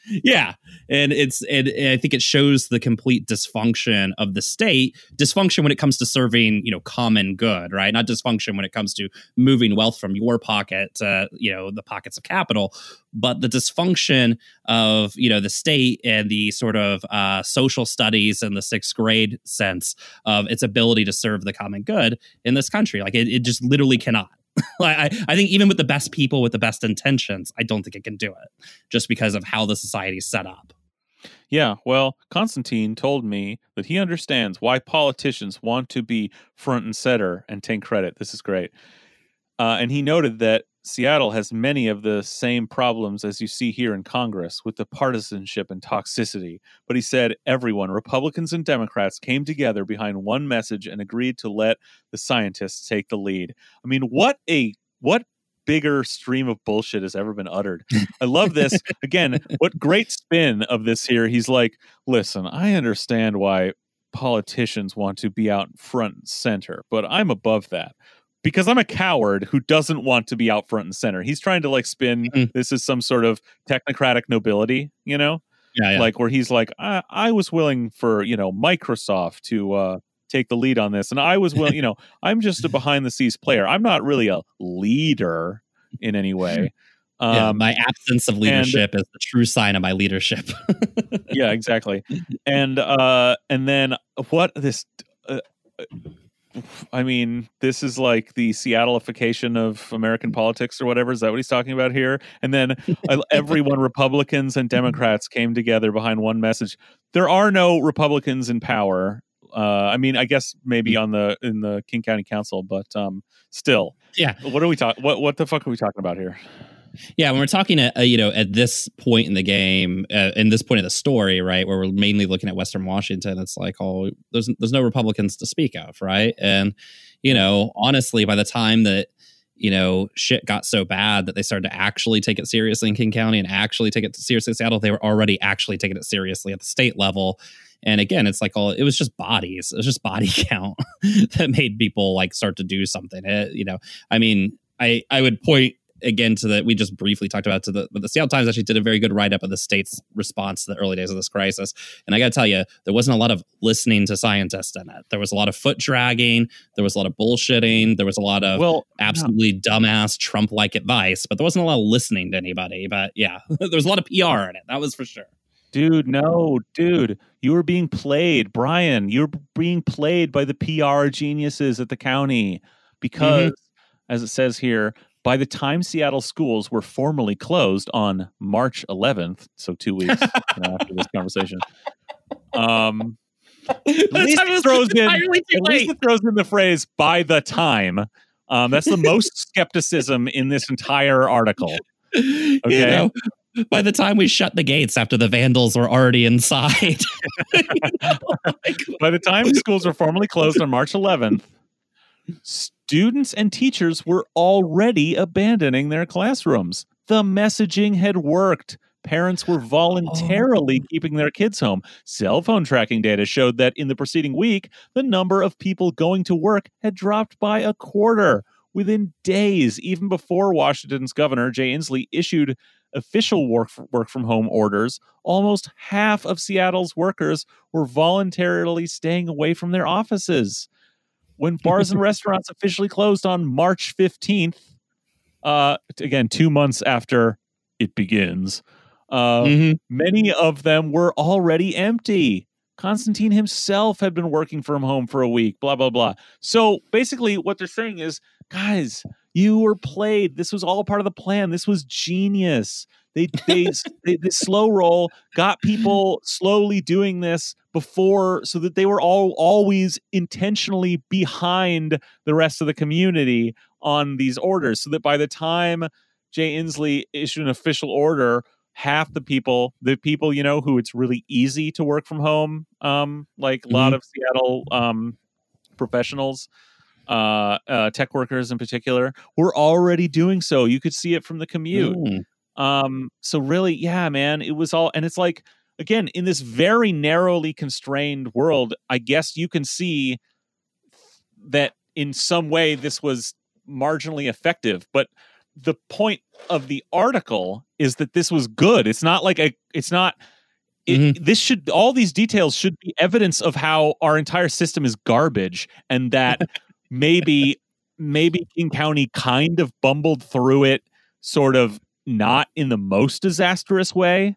Yeah. And it's and, and i think it shows the complete dysfunction of the state. Dysfunction when it comes to serving you know common good right? Not dysfunction when it comes to moving wealth from your pocket to you know the pockets of capital but the dysfunction of you know the state and the sort of uh, social studies in the sixth grade sense of its ability to serve the common good in this country. Like it, it just literally cannot <laughs> I, I think even with the best people with the best intentions i don't think it can do it just because of how the society is set up Yeah, well, Constantine told me that he understands why politicians want to be front and center and take credit. This is great. Uh, and he noted that Seattle has many of the same problems as you see here in Congress with the partisanship and toxicity. But he said everyone, Republicans and Democrats, came together behind one message and agreed to let the scientists take the lead. I mean, what a what bigger stream of bullshit has ever been uttered. I love this. <laughs> Again, what great spin of this here. He's like, listen, I understand why politicians want to be out front and center, but I'm above that. Because I'm a coward who doesn't want to be out front and center. He's trying to like spin Mhm. this is some sort of technocratic nobility, you know, Yeah, yeah. like where he's like, I, I was willing for you know Microsoft to uh, take the lead on this, and I was willing, <laughs> you know, I'm just a behind the scenes player. I'm not really a leader in any way. yeah, Um, my absence of leadership is the true sign of my leadership. yeah exactly <laughs> and uh and then what this uh, i mean this is like the seattleification of american politics or whatever. Is that what he's talking about here? And then <laughs> everyone republicans and democrats came together behind one message. There are no republicans in power. Uh i mean i guess maybe on the in the king county council but um still. Yeah. what are we talking what what the fuck are we talking about here Yeah, when we're talking at uh, you know at this point in the game, uh, in this point of the story, right, where we're mainly looking at Western Washington, it's like, oh, there's there's no Republicans to speak of, right? And you know, honestly, by the time that you know shit got so bad that they started to actually take it seriously in King County and actually take it seriously in Seattle, they were already actually taking it seriously at the state level. And again, it's like all it was just bodies, it was just body <laughs> count that made people like start to do something. It, you know, I mean, I I would point again to the we just briefly talked about to the but the Seattle Times actually did a very good write up of the state's response to the early days of this crisis. And I got to tell you, there wasn't a lot of listening to scientists in it. There was a lot of foot dragging. There was a lot of bullshitting. There was a lot of well absolutely dumbass Trump like advice. But there wasn't a lot of listening to anybody. But yeah, <laughs> there was a lot of PR in it. That was for sure. Dude, no, dude, you were being played, Brian. You're being played by the PR geniuses at the county because, mm-hmm. as it says here, by the time Seattle schools were formally closed on March 11th, so two <laughs> weeks after this conversation, um, At least it throws in- at least it throws in the phrase "by the time." Um, that's the most <laughs> skepticism in this entire article. You know, by the time we shut the gates after the vandals were already inside. <laughs> By the time schools were formally closed on March 11th, students and teachers were already abandoning their classrooms. The messaging had worked. Parents were <sighs> voluntarily oh. keeping their kids home. Cell phone tracking data showed that in the preceding week, the number of people going to work had dropped by a quarter within days, even before Washington's governor, Jay Inslee, issued official work, work from home orders. Almost half of Seattle's workers were voluntarily staying away from their offices. When bars and <laughs> restaurants officially closed on March 15th, uh, again, two months after it begins, uh, Mhm. many of them were already empty. Constantine himself had been working from home for a week, blah, blah, blah. So basically, what they're saying is, guys, you were played. This was all part of the plan. This was genius. They, they, they the slow roll got people slowly doing this before so that they were all always intentionally behind the rest of the community on these orders so that by the time Jay Inslee issued an official order, half the people, the people, you know, who it's really easy to work from home, um, like a lot of Seattle um, professionals, uh, uh, tech workers in particular, were already doing so. You could see it from the commute. Mm. Um, so really, yeah, man, it was all, and it's like, again, in this very narrowly constrained world, I guess you can see that in some way this was marginally effective, but the point of the article is that this was good. It's not like a, it's not, it, this should, all these details should be evidence of how our entire system is garbage and that maybe, maybe King County kind of bumbled through it, sort of not in the most disastrous way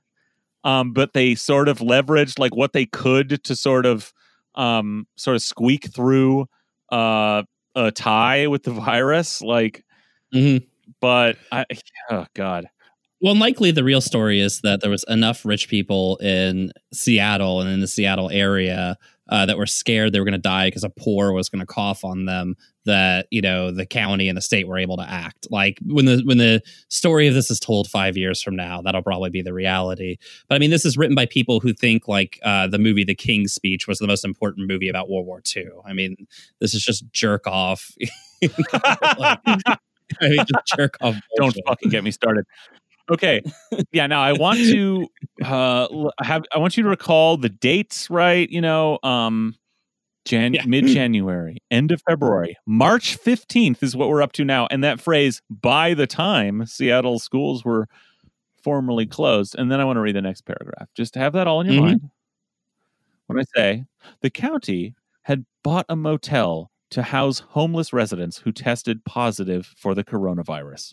um, but they sort of leveraged like what they could to sort of um, sort of squeak through uh, a tie with the <laughs> virus like mm-hmm. but I, <sighs> oh god Well, likely the real story is that there was enough rich people in Seattle and in the Seattle area uh, that were scared they were going to die because a poor was going to cough on them. That you know the county and the state were able to act. Like when the when the story of this is told five years from now, that'll probably be the reality. But I mean, this is written by people who think like uh, the movie The King's Speech was the most important movie about World War II. I mean, this is just jerk off. <laughs> Like, <laughs> I mean, just jerk off. don't fucking get me started okay <laughs> yeah now i want to uh have i want you to recall the dates right you know um Jan- Yeah. mid January, end of February, March 15th is what we're up to now. And that phrase, by the time Seattle schools were formally closed. And then I want to read the next paragraph, just to have that all in your Mhm. mind. When I say the county had bought a motel to house homeless residents who tested positive for the coronavirus.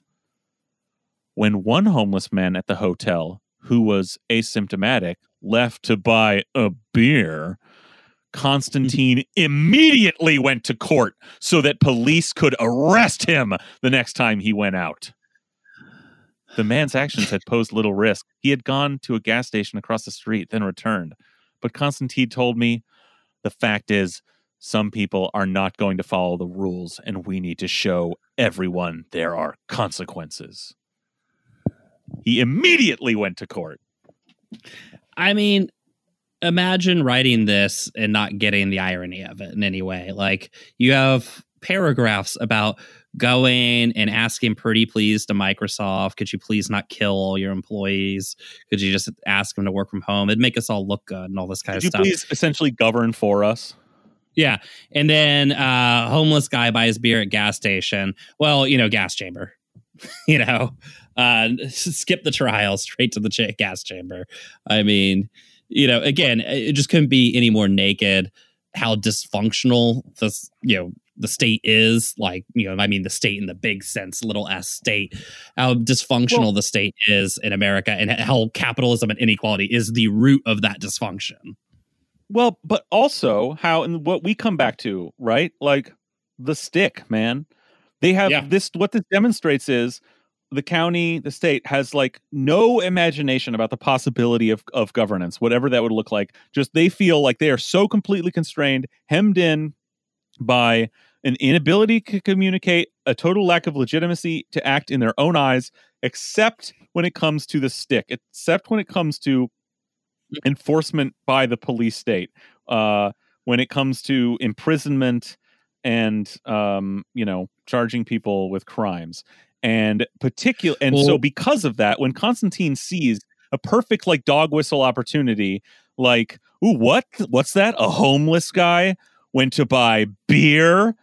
When one homeless man at the hotel who was asymptomatic left to buy a beer, Constantine <laughs> immediately went to court so that police could arrest him the next time he went out. The man's actions had posed little risk. He had gone to a gas station across the street, then returned. But Constantine told me the fact is, some people are not going to follow the rules, and we need to show everyone there are consequences. He immediately went to court. I mean, imagine writing this and not getting the irony of it in any way. Like you have paragraphs about going and asking pretty please to Microsoft, could you please not kill all your employees? Could you just ask them to work from home? It'd make us all look good and all this kind Could of you stuff. please essentially govern for us? Yeah. And then uh homeless guy buys beer at gas station. Well, you know, gas chamber. <laughs> you know, uh <laughs> skip the trial straight to the ch- gas chamber. I mean, you know, again, it just couldn't be any more naked how dysfunctional this, you know, the state is like, you know, I mean the state in the big sense, little s state, how dysfunctional Well- the state is in America and how capitalism and inequality is the root of that dysfunction. Well, but also how and what we come back to, right? Like the stick, man. They have Yeah. this what this demonstrates is the county, the state has like no imagination about the possibility of of governance, whatever that would look like. Just they feel like they are so completely constrained, hemmed in by an inability to communicate, a total lack of legitimacy to act in their own eyes, except when it comes to the stick, except when it comes to enforcement by the police state uh when it comes to imprisonment and um you know charging people with crimes and particular and so because of that when constantine sees a perfect like dog whistle opportunity like ooh what what's that a homeless guy went to buy beer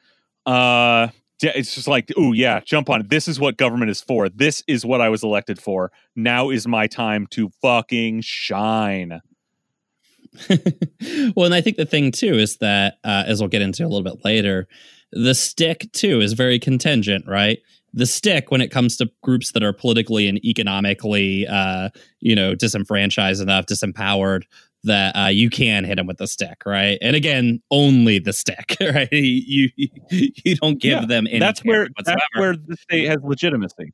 uh it's just like, ooh, yeah, jump on it. This is what government is for. This is what I was elected for. Now is my time to fucking shine. <laughs> well, and I think the thing too is that, uh, as we'll get into a little bit later, the stick too is very contingent, right? The stick, when it comes to groups that are politically and economically, uh, you know, disenfranchised enough, disempowered, that uh, you can hit them with the stick, right? And again, only the stick, <laughs> right? You you, you don't give Yeah, them any. that's where whatsoever. that's where the state has legitimacy.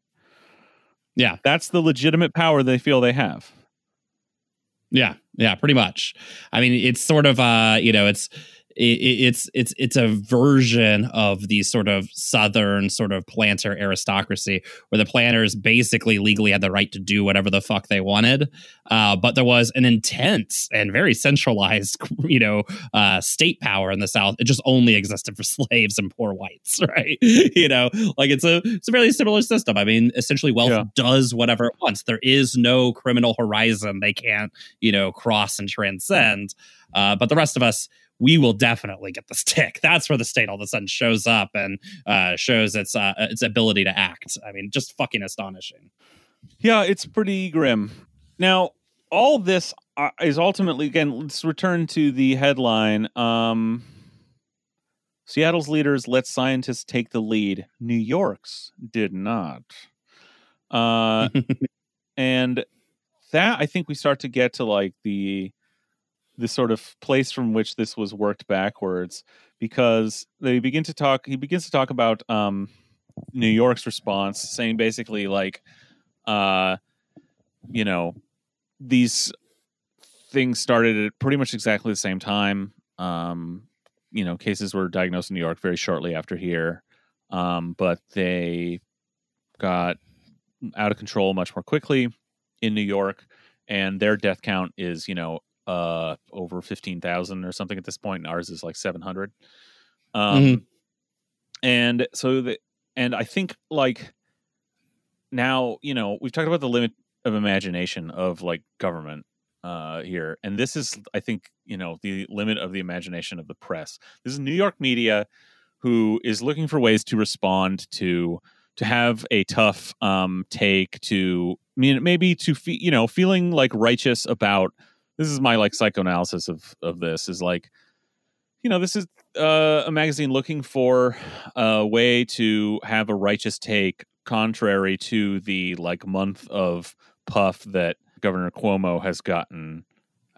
Yeah. That's the legitimate power they feel they have. Yeah, yeah, pretty much. I mean, it's sort of uh, you know, it's it, it's it's it's a version of the sort of southern sort of planter aristocracy where the planters basically legally had the right to do whatever the fuck they wanted. Uh, but there was an intense and very centralized <laughs> you know uh, state power in the south. It just only existed for <laughs> slaves and poor whites <laughs> right? You know like it's a it's a fairly similar system. I mean essentially wealth Yeah. does whatever it wants. There is no criminal horizon they can't you know cross and transcend. Uh, but the rest of us we will definitely get the stick. <laughs> That's where the state all of a sudden shows up and uh, shows its uh, its ability to act. I mean, just fucking astonishing. Yeah, it's pretty grim. Now, all this uh, is ultimately again. Let's return to the headline. Um, Seattle's leaders let scientists take the lead. New York's did not. Uh, <laughs> and that I think we start to get to like the the sort of place from which this was worked backwards because they begin to talk he begins to talk about um New York's response saying basically like uh you know these things started at pretty much exactly the same time. Um you know cases were diagnosed in New York very shortly after here um but they got out of control much more quickly in New York and their death count is you know uh over 15,000 or something at this point and ours is like 700 um Mhm. and so the and I think like now you know we've talked about the limit of imagination of like government uh, here, and this is, I think, you know, the limit of the imagination of the press. This is New York media who is looking for ways to respond to to have a tough um, take to I mean maybe to fe- you know feeling like righteous about this is my like psychoanalysis of of this is like you know this is uh, a magazine looking for a way to have a righteous take contrary to the like month of puff that Governor Cuomo has gotten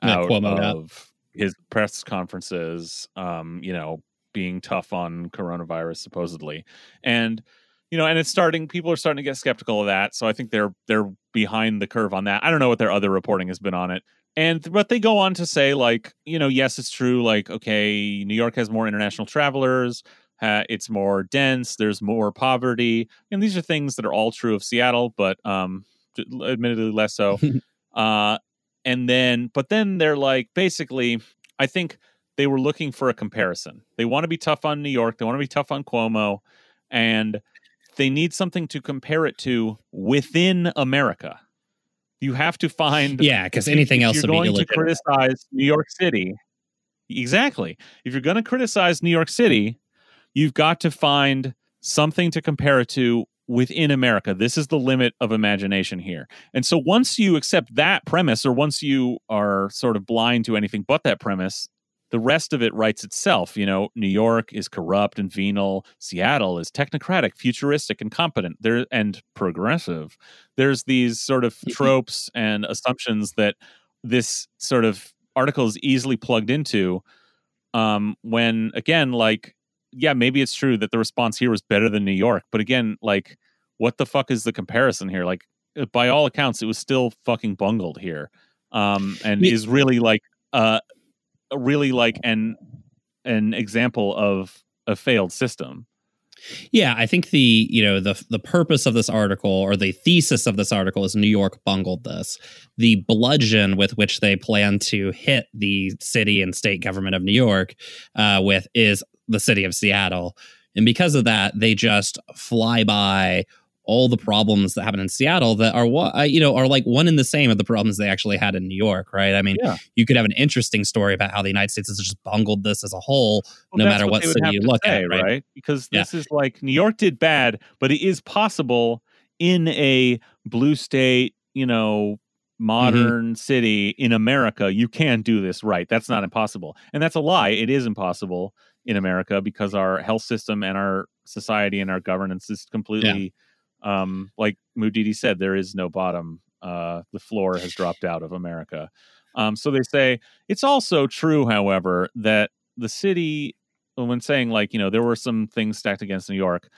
Yeah, out Cuomo'd out. of his press conferences um you know being tough on coronavirus supposedly. And you know and it's starting people are starting to get skeptical of that so i think they're they're behind the curve on that. I don't know what their other reporting has been on it and but they go on to say like you know yes it's true like okay new york has more international travelers uh, it's more dense there's more poverty. And these are things that are all true of seattle but um admittedly less so. <laughs> Uh and then but then they're like basically i think they were looking for a comparison. They want to be tough on new york they want to be tough on cuomo and they need something to compare it to within america you have to find Yeah, because if- anything if else you're would be going to criticize New York City. Exactly. If you're going to criticize New York City, you've got to find something to compare it to within America. This is the limit of imagination here. And so once you accept that premise, or once you are sort of blind to anything but that premise, the rest of it writes itself. You know, New York is corrupt and venal. Seattle is technocratic, futuristic, and competent. There and progressive. There's these sort of tropes and assumptions that this sort of article is easily plugged into. Um, when again, like, yeah, maybe it's true that the response here was better than New York, but again, like, what the fuck is the comparison here? Like, uh, by all accounts, it was still fucking bungled here, um, and is really like, uh, really like an an example of a failed system. Yeah, I think the you know the the purpose of this article or the thesis of this article is New York bungled this. The bludgeon with which they plan to hit the city and state government of New York uh, with is the city of Seattle, and because of that, they just fly by all the problems that happen in Seattle that are what uh, you know are like one and the same of the problems they actually had in New York, right? I mean, Yeah. you could have an interesting story about how the United States has just bungled this as a whole, Well, no matter what would city you look say, at, right? Because Yeah. this is like New York did bad, but it is possible in a blue state, you know, modern Mm-hmm. city in America, you can do this right. That's not impossible. And that's a lie. It is impossible in America because our health system and our society and our governance is completely um like Mudidi said, there is no bottom. Uh the floor has dropped out of America. Um so they say it's also true, however, that the city when saying like, you know, there were some things stacked against New York.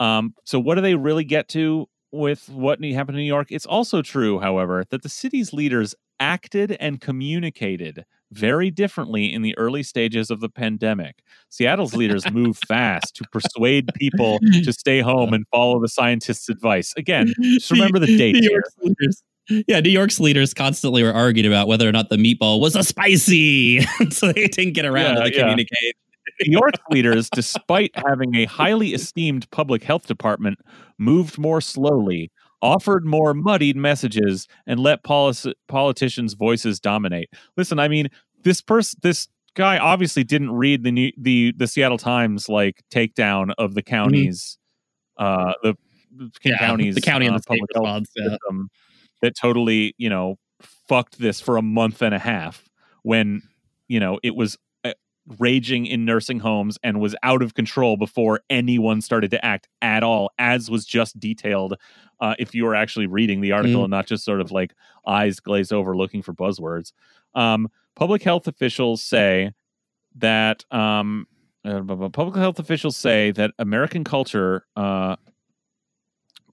Um so what do they really get to with what happened in New York? It's also true, however, that the city's leaders acted and communicated very differently in the early stages of the pandemic. Seattle's leaders moved <laughs> fast to persuade people to stay home and follow the scientists' advice. Again, just remember the date New. York's leaders. Yeah, New York's leaders constantly were arguing about whether or not the meatball was a spicy, <laughs> so they didn't get around Yeah, to yeah. communicate. New York's leaders, despite having a highly esteemed public health department, moved more slowly, offered more muddied messages, and let policy- politicians' voices dominate. Listen, I mean, this person, this guy, obviously didn't read the new, the the Seattle Times like takedown of the county's, uh, the King Yeah, County's the county and uh, the state public health response. Yeah. system that totally, you know, fucked this for a month and a half when, you know, it was uh, raging in nursing homes and was out of control before anyone started to act at all, as was just detailed. Uh, if you were actually reading the article Mhm. and not just sort of like eyes glazed over looking for buzzwords, um, public health officials say that um, uh, public health officials say that American culture uh,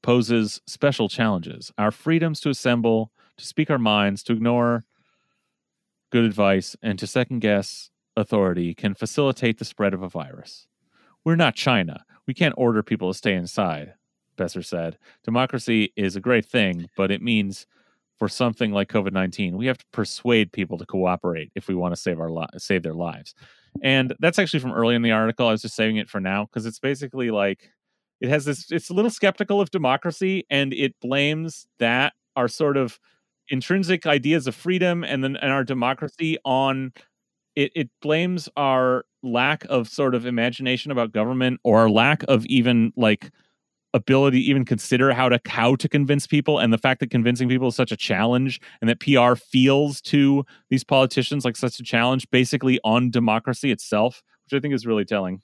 poses special challenges. Our freedoms to assemble, to speak our minds, to ignore good advice, and to second guess authority can facilitate the spread of a virus. We're not China. We can't order people to stay inside, Besser said. Democracy is a great thing, but it means for something like COVID 19, we have to persuade people to cooperate if we want to save our li- save their lives. And that's actually from early in the article. I was just saving it for now because it's basically like it has this it's a little skeptical of democracy and it blames that our sort of intrinsic ideas of freedom and then and our democracy on it, it blames our lack of sort of imagination about government or our lack of even like ability to even consider how to how to convince people and the fact that convincing people is such a challenge and that PR feels to these politicians like such a challenge basically on democracy itself which I think is really telling.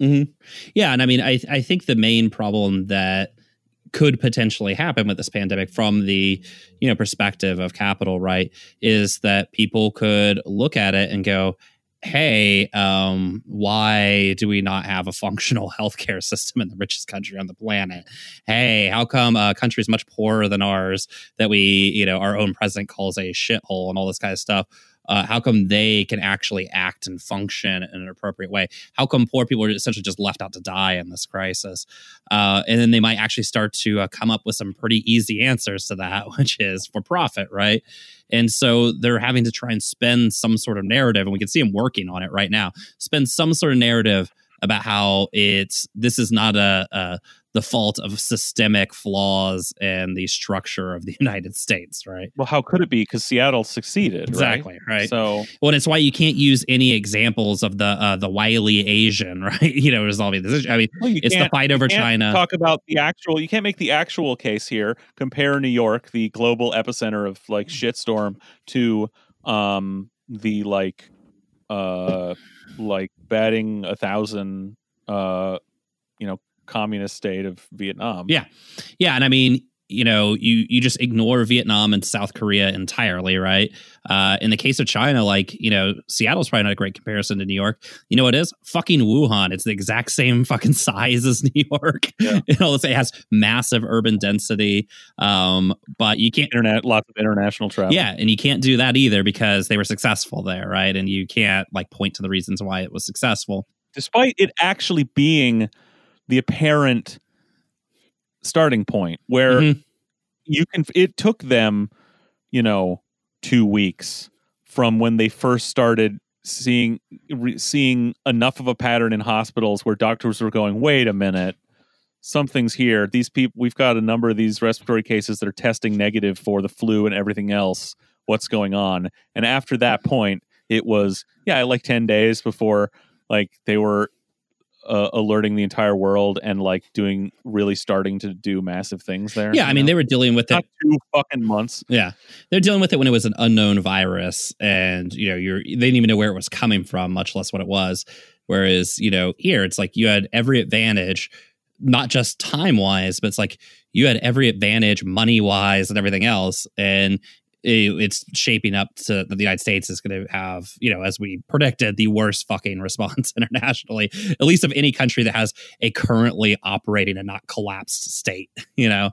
Mm-hmm. Yeah, and I mean, I I think the main problem that could potentially happen with this pandemic from the you know perspective of capital right is that people could look at it and go hey um why do we not have a functional <laughs> healthcare system in the richest country on the planet? Hey how come a country is much poorer than ours that we you know our own president calls a shithole and all this kind of stuff uh, how come they can actually act and function in an appropriate way? How come poor people are essentially just left out to die in this crisis? Uh, and then they might actually start to uh, come up with some pretty easy answers to that, <laughs> which is for profit, right? And so they're having to try and spend some sort of narrative, and we can see them working on it right now. Spend some sort of narrative about how it's this is not a, a the fault of systemic flaws and the structure of the <laughs> United States, right? Well, how could it be? Because Seattle succeeded, Exactly, right? right. So Well, and it's why you can't use any examples of the uh, the wily Asian, <laughs> right? You know, resolving this issue. I mean, well, it's the fight over China. Talk about the actual. You can't make the actual case here. Compare New York, the global epicenter of like shitstorm, to um the like uh like batting a thousand uh you know communist state of Vietnam. Yeah. yeah, and I mean, you know, you you just ignore Vietnam and South Korea entirely, right? Uh, in the case of China, like you know, Seattle's probably not a great comparison to New York. You know what it is? Fucking Wuhan. It's the exact same <laughs> fucking size as New York. Yeah. you know, let's say it has massive urban density, um, but you can't Internet, lots of international travel. Yeah, and you can't do that either because they were successful there, right? And you can't like point to the reasons why it was successful. despite it actually being the apparent starting point where Mhm. you can it took them you know 2 weeks from when they first started seeing re, seeing enough of a pattern in hospitals where doctors were going wait a minute something's here. These people we've got a number of these respiratory cases that are testing negative for the flu and everything else. What's going on? And after that point it was yeah like 10 days before like they were uh, alerting the entire world and like doing really starting to do massive things there Yeah, I mean know? they were dealing with it not two fucking months Yeah, they're dealing with it when it was an unknown virus, and you know, you're they didn't even know where it was coming from, much less what it was. Whereas, you know, here it's like you had every advantage, not just time wise, but it's like you had every advantage money wise and everything else, and it, it's shaping up to that the United States is going to have, you know, as we predicted, the worst fucking <laughs> response internationally, at least of any country that has a currently operating and not collapsed state, <laughs> you know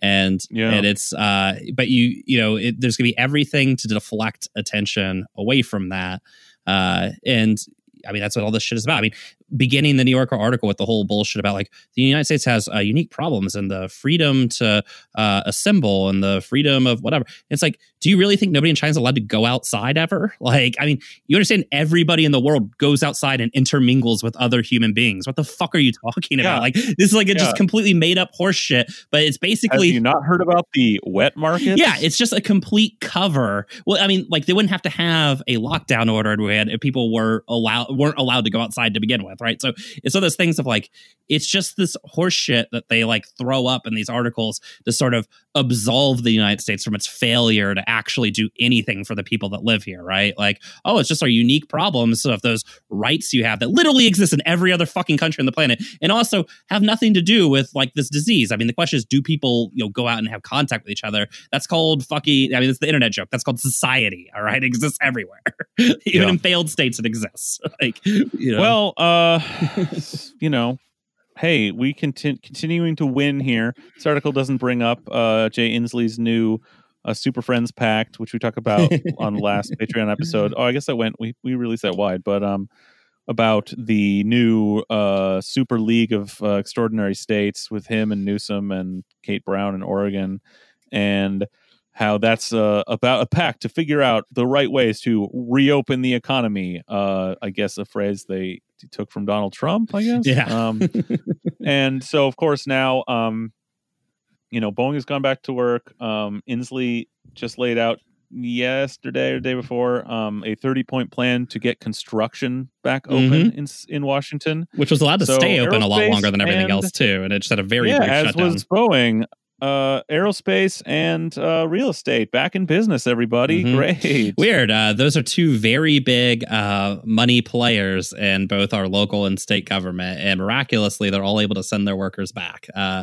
and Yeah. and it's uh but you you know it, there's gonna be everything to deflect attention away from that uh and I mean, that's what all this shit is about. I mean, beginning the New Yorker article with the whole bullshit about like the United States has uh, unique problems and the freedom to uh, assemble and the freedom of whatever. It's like, do you really think nobody in China is allowed to go outside ever? <laughs> Like, I mean, you understand everybody in the world goes outside and intermingles with other human beings. What the fuck are you talking Yeah. about? Like, this is like a Yeah. just completely made up horse shit, but it's have basically you not heard about the wet market? yeah, it's just a complete cover. Well, I mean, like they wouldn't have to have a lockdown order if if people were allowed weren't allowed to go outside to begin with, right? So it's of those things of like it's just this horse shit that they like throw up in these articles to sort of absolve the United States from its failure to actually do anything for the people that live here, right? Like, oh, it's just our unique problems of those rights you have that literally exist in every other fucking country on the planet, and also have nothing to do with like this disease. I mean, the question is, do people you know go out and have contact with each other? That's called fucking. I mean, it's the internet joke. That's called society. All right, it exists everywhere, <laughs> even Yeah. in failed states. It exists. <laughs> like, you know, Well, uh, <laughs> you know, hey, we conti- continuing to win here. This article doesn't bring up uh, Jay Inslee's new uh, Super Friends Pact, which we talked about on the last <laughs> Patreon episode. Oh, I guess that went we we released that wide, but um, about the new uh Super League of uh, Extraordinary States with him and Newsom and Kate Brown in Oregon, and how that's uh, about a pact to figure out the right ways to reopen the economy. Uh, I guess a phrase they took from Donald Trump. I guess. Yeah. Um, <laughs> and so, of course, now um, you know, Boeing has gone back to work. Um, Inslee just laid out yesterday or day before um, a 30 point plan to get construction back open in s- in Washington. which was allowed to So stay open a lot longer than everything and- else too, and it just had a very yeah, brief as shutdown. was Boeing. Uh, aerospace and uh, real estate back in business. Everybody, Mhm. great. Weird. Uh, those are two very big uh, money players in both our local and state government, and miraculously, they're all able to send their workers back. Uh,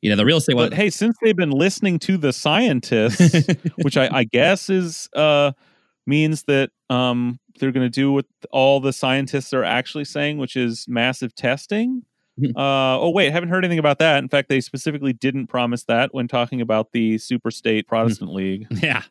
you know, the real estate But one. hey, since they've been listening to the scientists, <laughs> which I, I guess is uh, means that um, they're going to do what all the scientists are actually saying, which is massive testing. <laughs> Uh, oh wait, haven't heard anything about that. In fact, they specifically didn't promise that when talking about the super state Protestant League. <laughs> Yeah,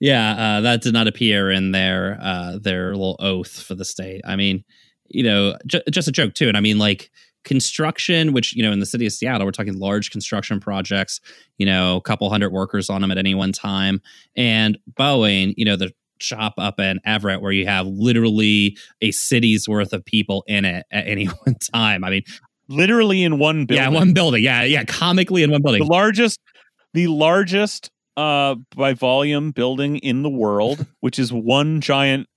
yeah, uh, that did not appear in their uh, their little oath for the state. I mean, you know, ju- just a joke too. And I mean, like construction, which you know, in the city of Seattle, we're talking large construction projects. You know, a couple hundred workers on them at any one time, and Boeing, you know, the shop up in Everett where you have literally a city's worth of people in it at any <laughs> one time. I mean, Literally in one building. yeah, one building. Yeah, yeah, comically in one building. the largest the largest uh by volume building in the world <laughs> which is one giant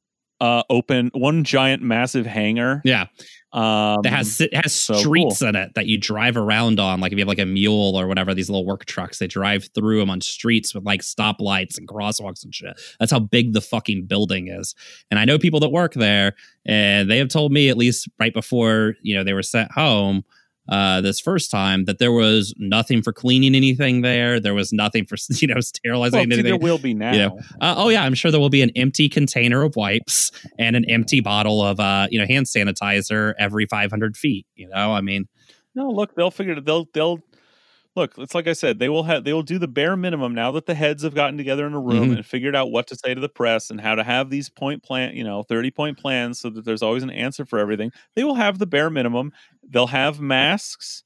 uh open one giant massive hangar yeah. um that has it has so streets in it that you drive around on. Like if you have like a mule or whatever, these little work trucks, they drive through them on streets with like stoplights and crosswalks and shit. That's how big the fucking building is. And I know people that work there, and they have told me at least right before you know they were sent home. Uh, this first time that there was nothing for cleaning anything there. There was nothing for <laughs> you know sterilizing well, anything. there will be now You know, Uh, oh yeah, I'm sure there will be an empty container of wipes and an empty bottle of uh, you know hand sanitizer every 500 feet. You know, I mean, no look they'll figure it they'll they'll look it's like i said they will have they will do the bare minimum now that the heads have gotten together in a room Mhm. and figured out what to say to the press and how to have these point plan you know 30 point plans so that there's always an answer for everything. They will have the bare minimum. They'll have masks.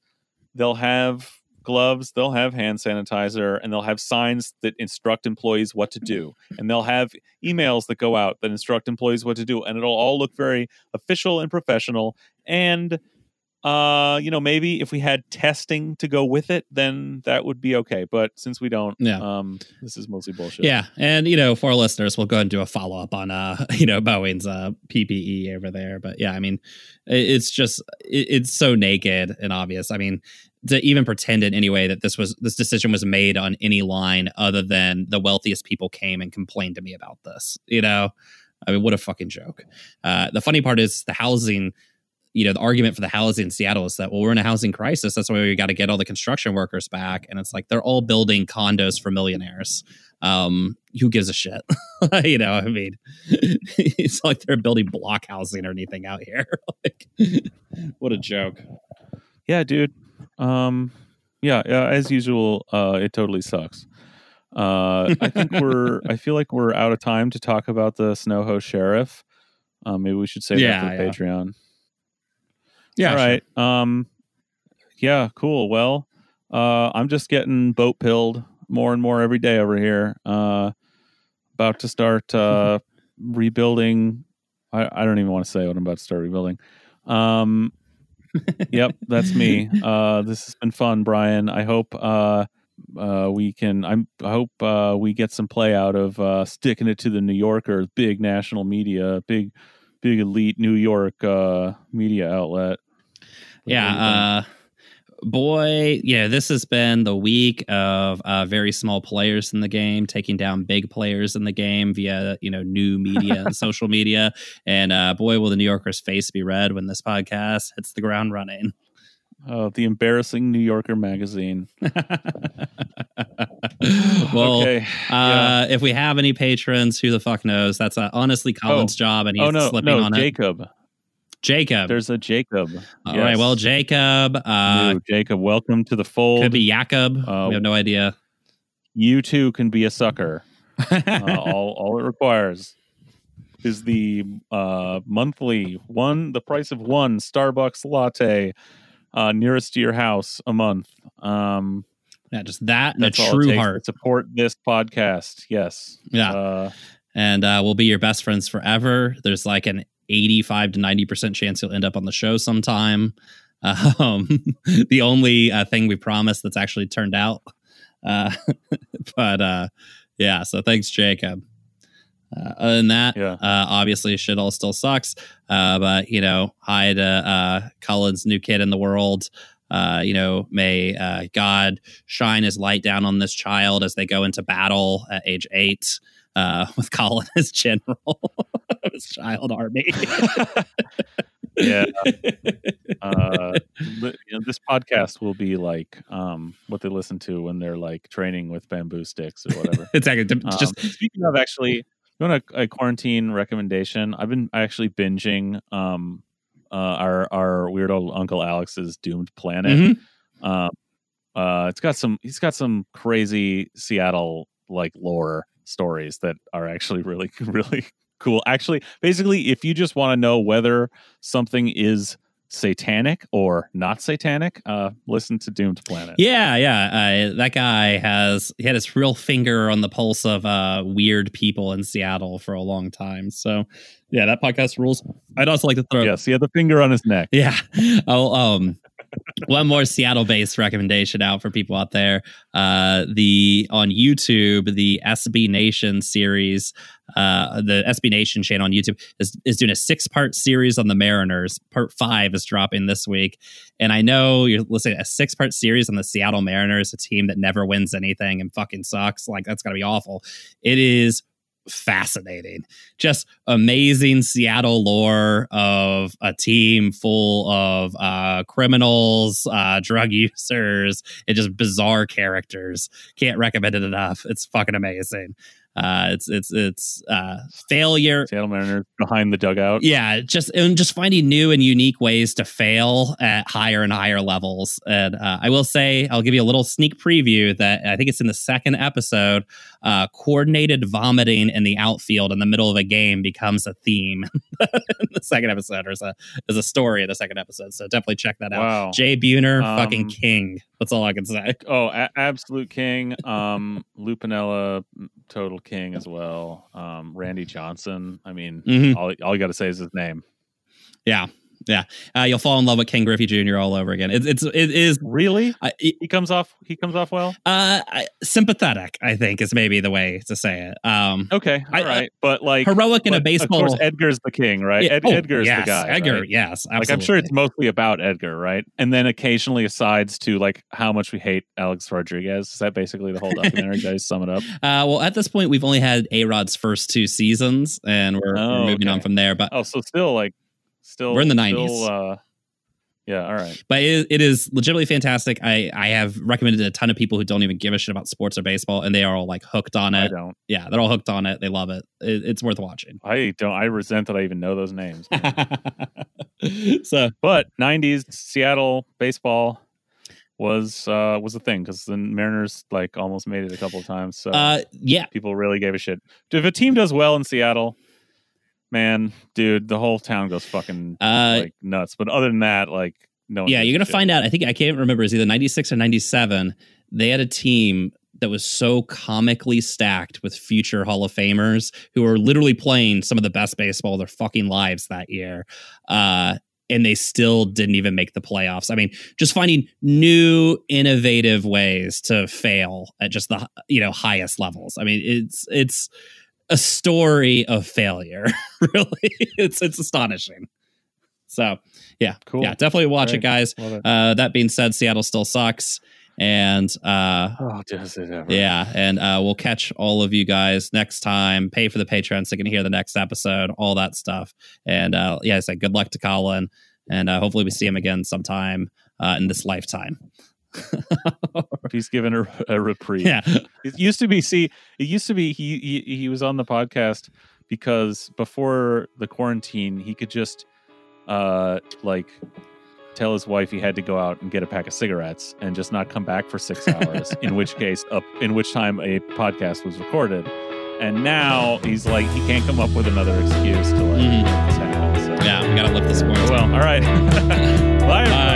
They'll have gloves. They'll have hand sanitizer and they'll have signs that instruct employees what to do. And they'll have emails that go out that instruct employees what to do. And it'll all look very official and professional. And uh you know maybe if we had testing to go with it then that would be okay but since we don't Yeah. um this is mostly bullshit yeah, and you know, for our listeners, we'll go and do a follow up on uh, <laughs> you know, Boeing's uh PPE over there. But yeah, I mean, it's just it, it's so naked and obvious. I mean, to even pretend in any way that this was this decision was made on any line other than the wealthiest people came and complained to me about this. You know, I mean, what a fucking joke. Uh, the funny part is the housing. You know, the argument for the housing in Seattle is that well, we're in a housing crisis. That's why we got to get all the construction workers back. And it's like they're all building condos for millionaires. Um, who gives a shit? <laughs> you know, I mean, <laughs> it's like they're building block housing or anything out here. <laughs> like, what a joke. yeah dude um yeah, yeah as usual uh it totally sucks uh i think we're i feel like we're out of time to talk about the snowho sheriff um maybe we should save Yeah, that for yeah. patreon Yeah, all right um yeah cool. Well uh i'm just getting boat pilled more and more every day over here uh about to start uh <laughs> rebuilding. I i don't even want to say what i'm about to start rebuilding. Um <laughs> yep that's me. Uh this has been fun brian. I hope uh uh we can i'm i hope uh we get some play out of uh sticking it to the new yorker big national media big big elite new york uh media outlet What do you think? Yeah, uh, boy, yeah, this has been the week of uh, very small players in the game taking down big players in the game via you know new media and <laughs> social media. And uh, boy, will the New Yorker's face be red when this podcast hits the ground running. Oh, the embarrassing New Yorker magazine. <laughs> well, okay. uh, if we have any patrons, who the fuck knows? That's uh, honestly Colin's job, and he's oh no, slipping no, on it. Jacob. Jacob. There's a Jacob. All right, well, Jacob uh, Jacob, welcome to the fold. could be Jacob. Uh, we have no idea. you too can be a sucker. <laughs> uh, all all it requires is the uh, monthly one, the price of one Starbucks latte uh, nearest to your house a month. Um, yeah, just that and a that's all it true heart. support this podcast. Yes. Yeah. Uh, and uh, we'll be your best friends forever. There's like an 85 to 90% chance you'll end up on the show sometime. <laughs> Um, the only uh, thing we promised that's actually turned out Uh, <laughs> but uh, yeah, so thanks, Jacob. Uh, other than that, Yeah. uh, obviously, shit all still sucks. Uh, but you know, hi to uh, Cullen's new kid in the world. Uh, you know, may uh, God shine His light down on this child as they go into battle at age eight uh, <laughs> with Colin as general <laughs> of his child army. <laughs> yeah. Uh, you know, this podcast will be like um, what they listen to when they're like training with bamboo sticks or whatever. it's actually Um, just speaking of actually, you want a, a quarantine recommendation? I've been actually binging um, uh, our our weird old Uncle Alex's Doomed Planet. Mhm. Um, uh, it's got some. He's got some crazy Seattle like lore stories that are actually really <laughs> really cool. Actually, basically, if you just want to know whether something is satanic or not satanic, uh, listen to Doomed Planet. Yeah, yeah. Uh, that guy has he had his real finger on the pulse of uh, weird people in Seattle for a long time. So, yeah, that podcast rules. I'd also like to throw. Yes, he had the finger on his neck. Yeah. <laughs> Oh, um, one more Seattle-based recommendation out for people out there. Uh, the on YouTube, the SB Nation series, uh, the SB Nation channel on YouTube is is doing a six-part series on the Mariners. Part five is dropping this week, and I know you're listening a six-part series on the Seattle Mariners, a team that never wins anything and fucking sucks. Like that's gonna be awful. It is fascinating. Just amazing Seattle lore of a team full of uh, criminals, uh, drug <laughs> users, and just bizarre characters. Can't recommend it enough. It's fucking amazing. Uh, it's it's it's uh, failure Seattle Mariners behind the dugout. yeah just and just finding new and unique ways to fail at higher and higher levels and uh, i will say i'll give you a little sneak preview that i think it's in the second episode uh, coordinated vomiting in the outfield in the middle of a game becomes a theme <laughs> in the second episode or as a, as a story in the second episode so definitely check that out Wow. jay buhner Um, fucking king that's all i can say <laughs> Oh, a- absolute king. Um, Lou Piniella, total king as well. Um, Randy Johnson. I mean, Mhm. all, all you got to say is his name. yeah yeah uh, you'll fall in love with king griffey jr all over again it, it's it is Really? I, it- He comes off. He comes off well. Uh, I- sympathetic, I think, is maybe the way to say it. Um, Okay, I- all right. but like heroic in a baseball. Of course, Edgar's the king, right? Yeah, Ed, oh, Edgar's yes, the guy. Edgar, right? yes, absolutely. Like I'm sure it's mostly about Edgar, right? And then occasionally asides to like how much we hate Alex Rodriguez. Is that basically the whole <laughs> documentary? Did I sum it up? Uh, well, at this point, we've only had A Rod's first two seasons, and we're, Oh, we're moving okay. on from there. But Oh, so still like still We're in the 90s. Uh, yeah, all right. but it, it is legitimately fantastic. I I have recommended it a ton of people who don't even give a shit about sports or baseball, and they are all like hooked on I it. don't. Yeah, they're all hooked on it. They love it. it it's worth watching. I don't. I resent that I even know those names. <laughs> so but '90s Seattle baseball was uh was a thing because the Mariners like almost made it a couple of times. So uh, yeah, people really gave a shit. If a team does well in Seattle, man, dude, the whole town goes fucking uh, like nuts. But other than that, like no. one yeah, you're gonna shit. find out. I think I can't remember. It's either '96 or '97. They had a team that was so comically stacked with future Hall of Famers who were literally playing some of the best baseball of their fucking lives that year. Uh, and they still didn't even make the playoffs. I mean, just finding new, innovative ways to fail at just the you know highest levels. I mean, it's it's a story of failure. <laughs> really, it's it's astonishing. So, yeah, Cool. yeah, definitely watch it, guys. It. Uh, that being said, Seattle still sucks, and uh, oh, does it ever? yeah, and uh, we'll catch all of you guys next time. Pay for the Patreon so you can hear the next episode, all that stuff. And uh, yeah, I said good luck to Colin, and uh, hopefully we see him again sometime uh, in this lifetime. <laughs> He's given a, a reprieve. yeah, It used to be. See, it used to be. He, he he was on the podcast because before the quarantine, he could just uh like tell his wife he had to go out and get a pack of cigarettes and just not come back for six <laughs> hours. in which case, up in which time a podcast was recorded. And now he's like he can't come up with another excuse to like Mhm. this. So. yeah, we gotta lift this spoils. Well, all right. <laughs> Bye. Bye.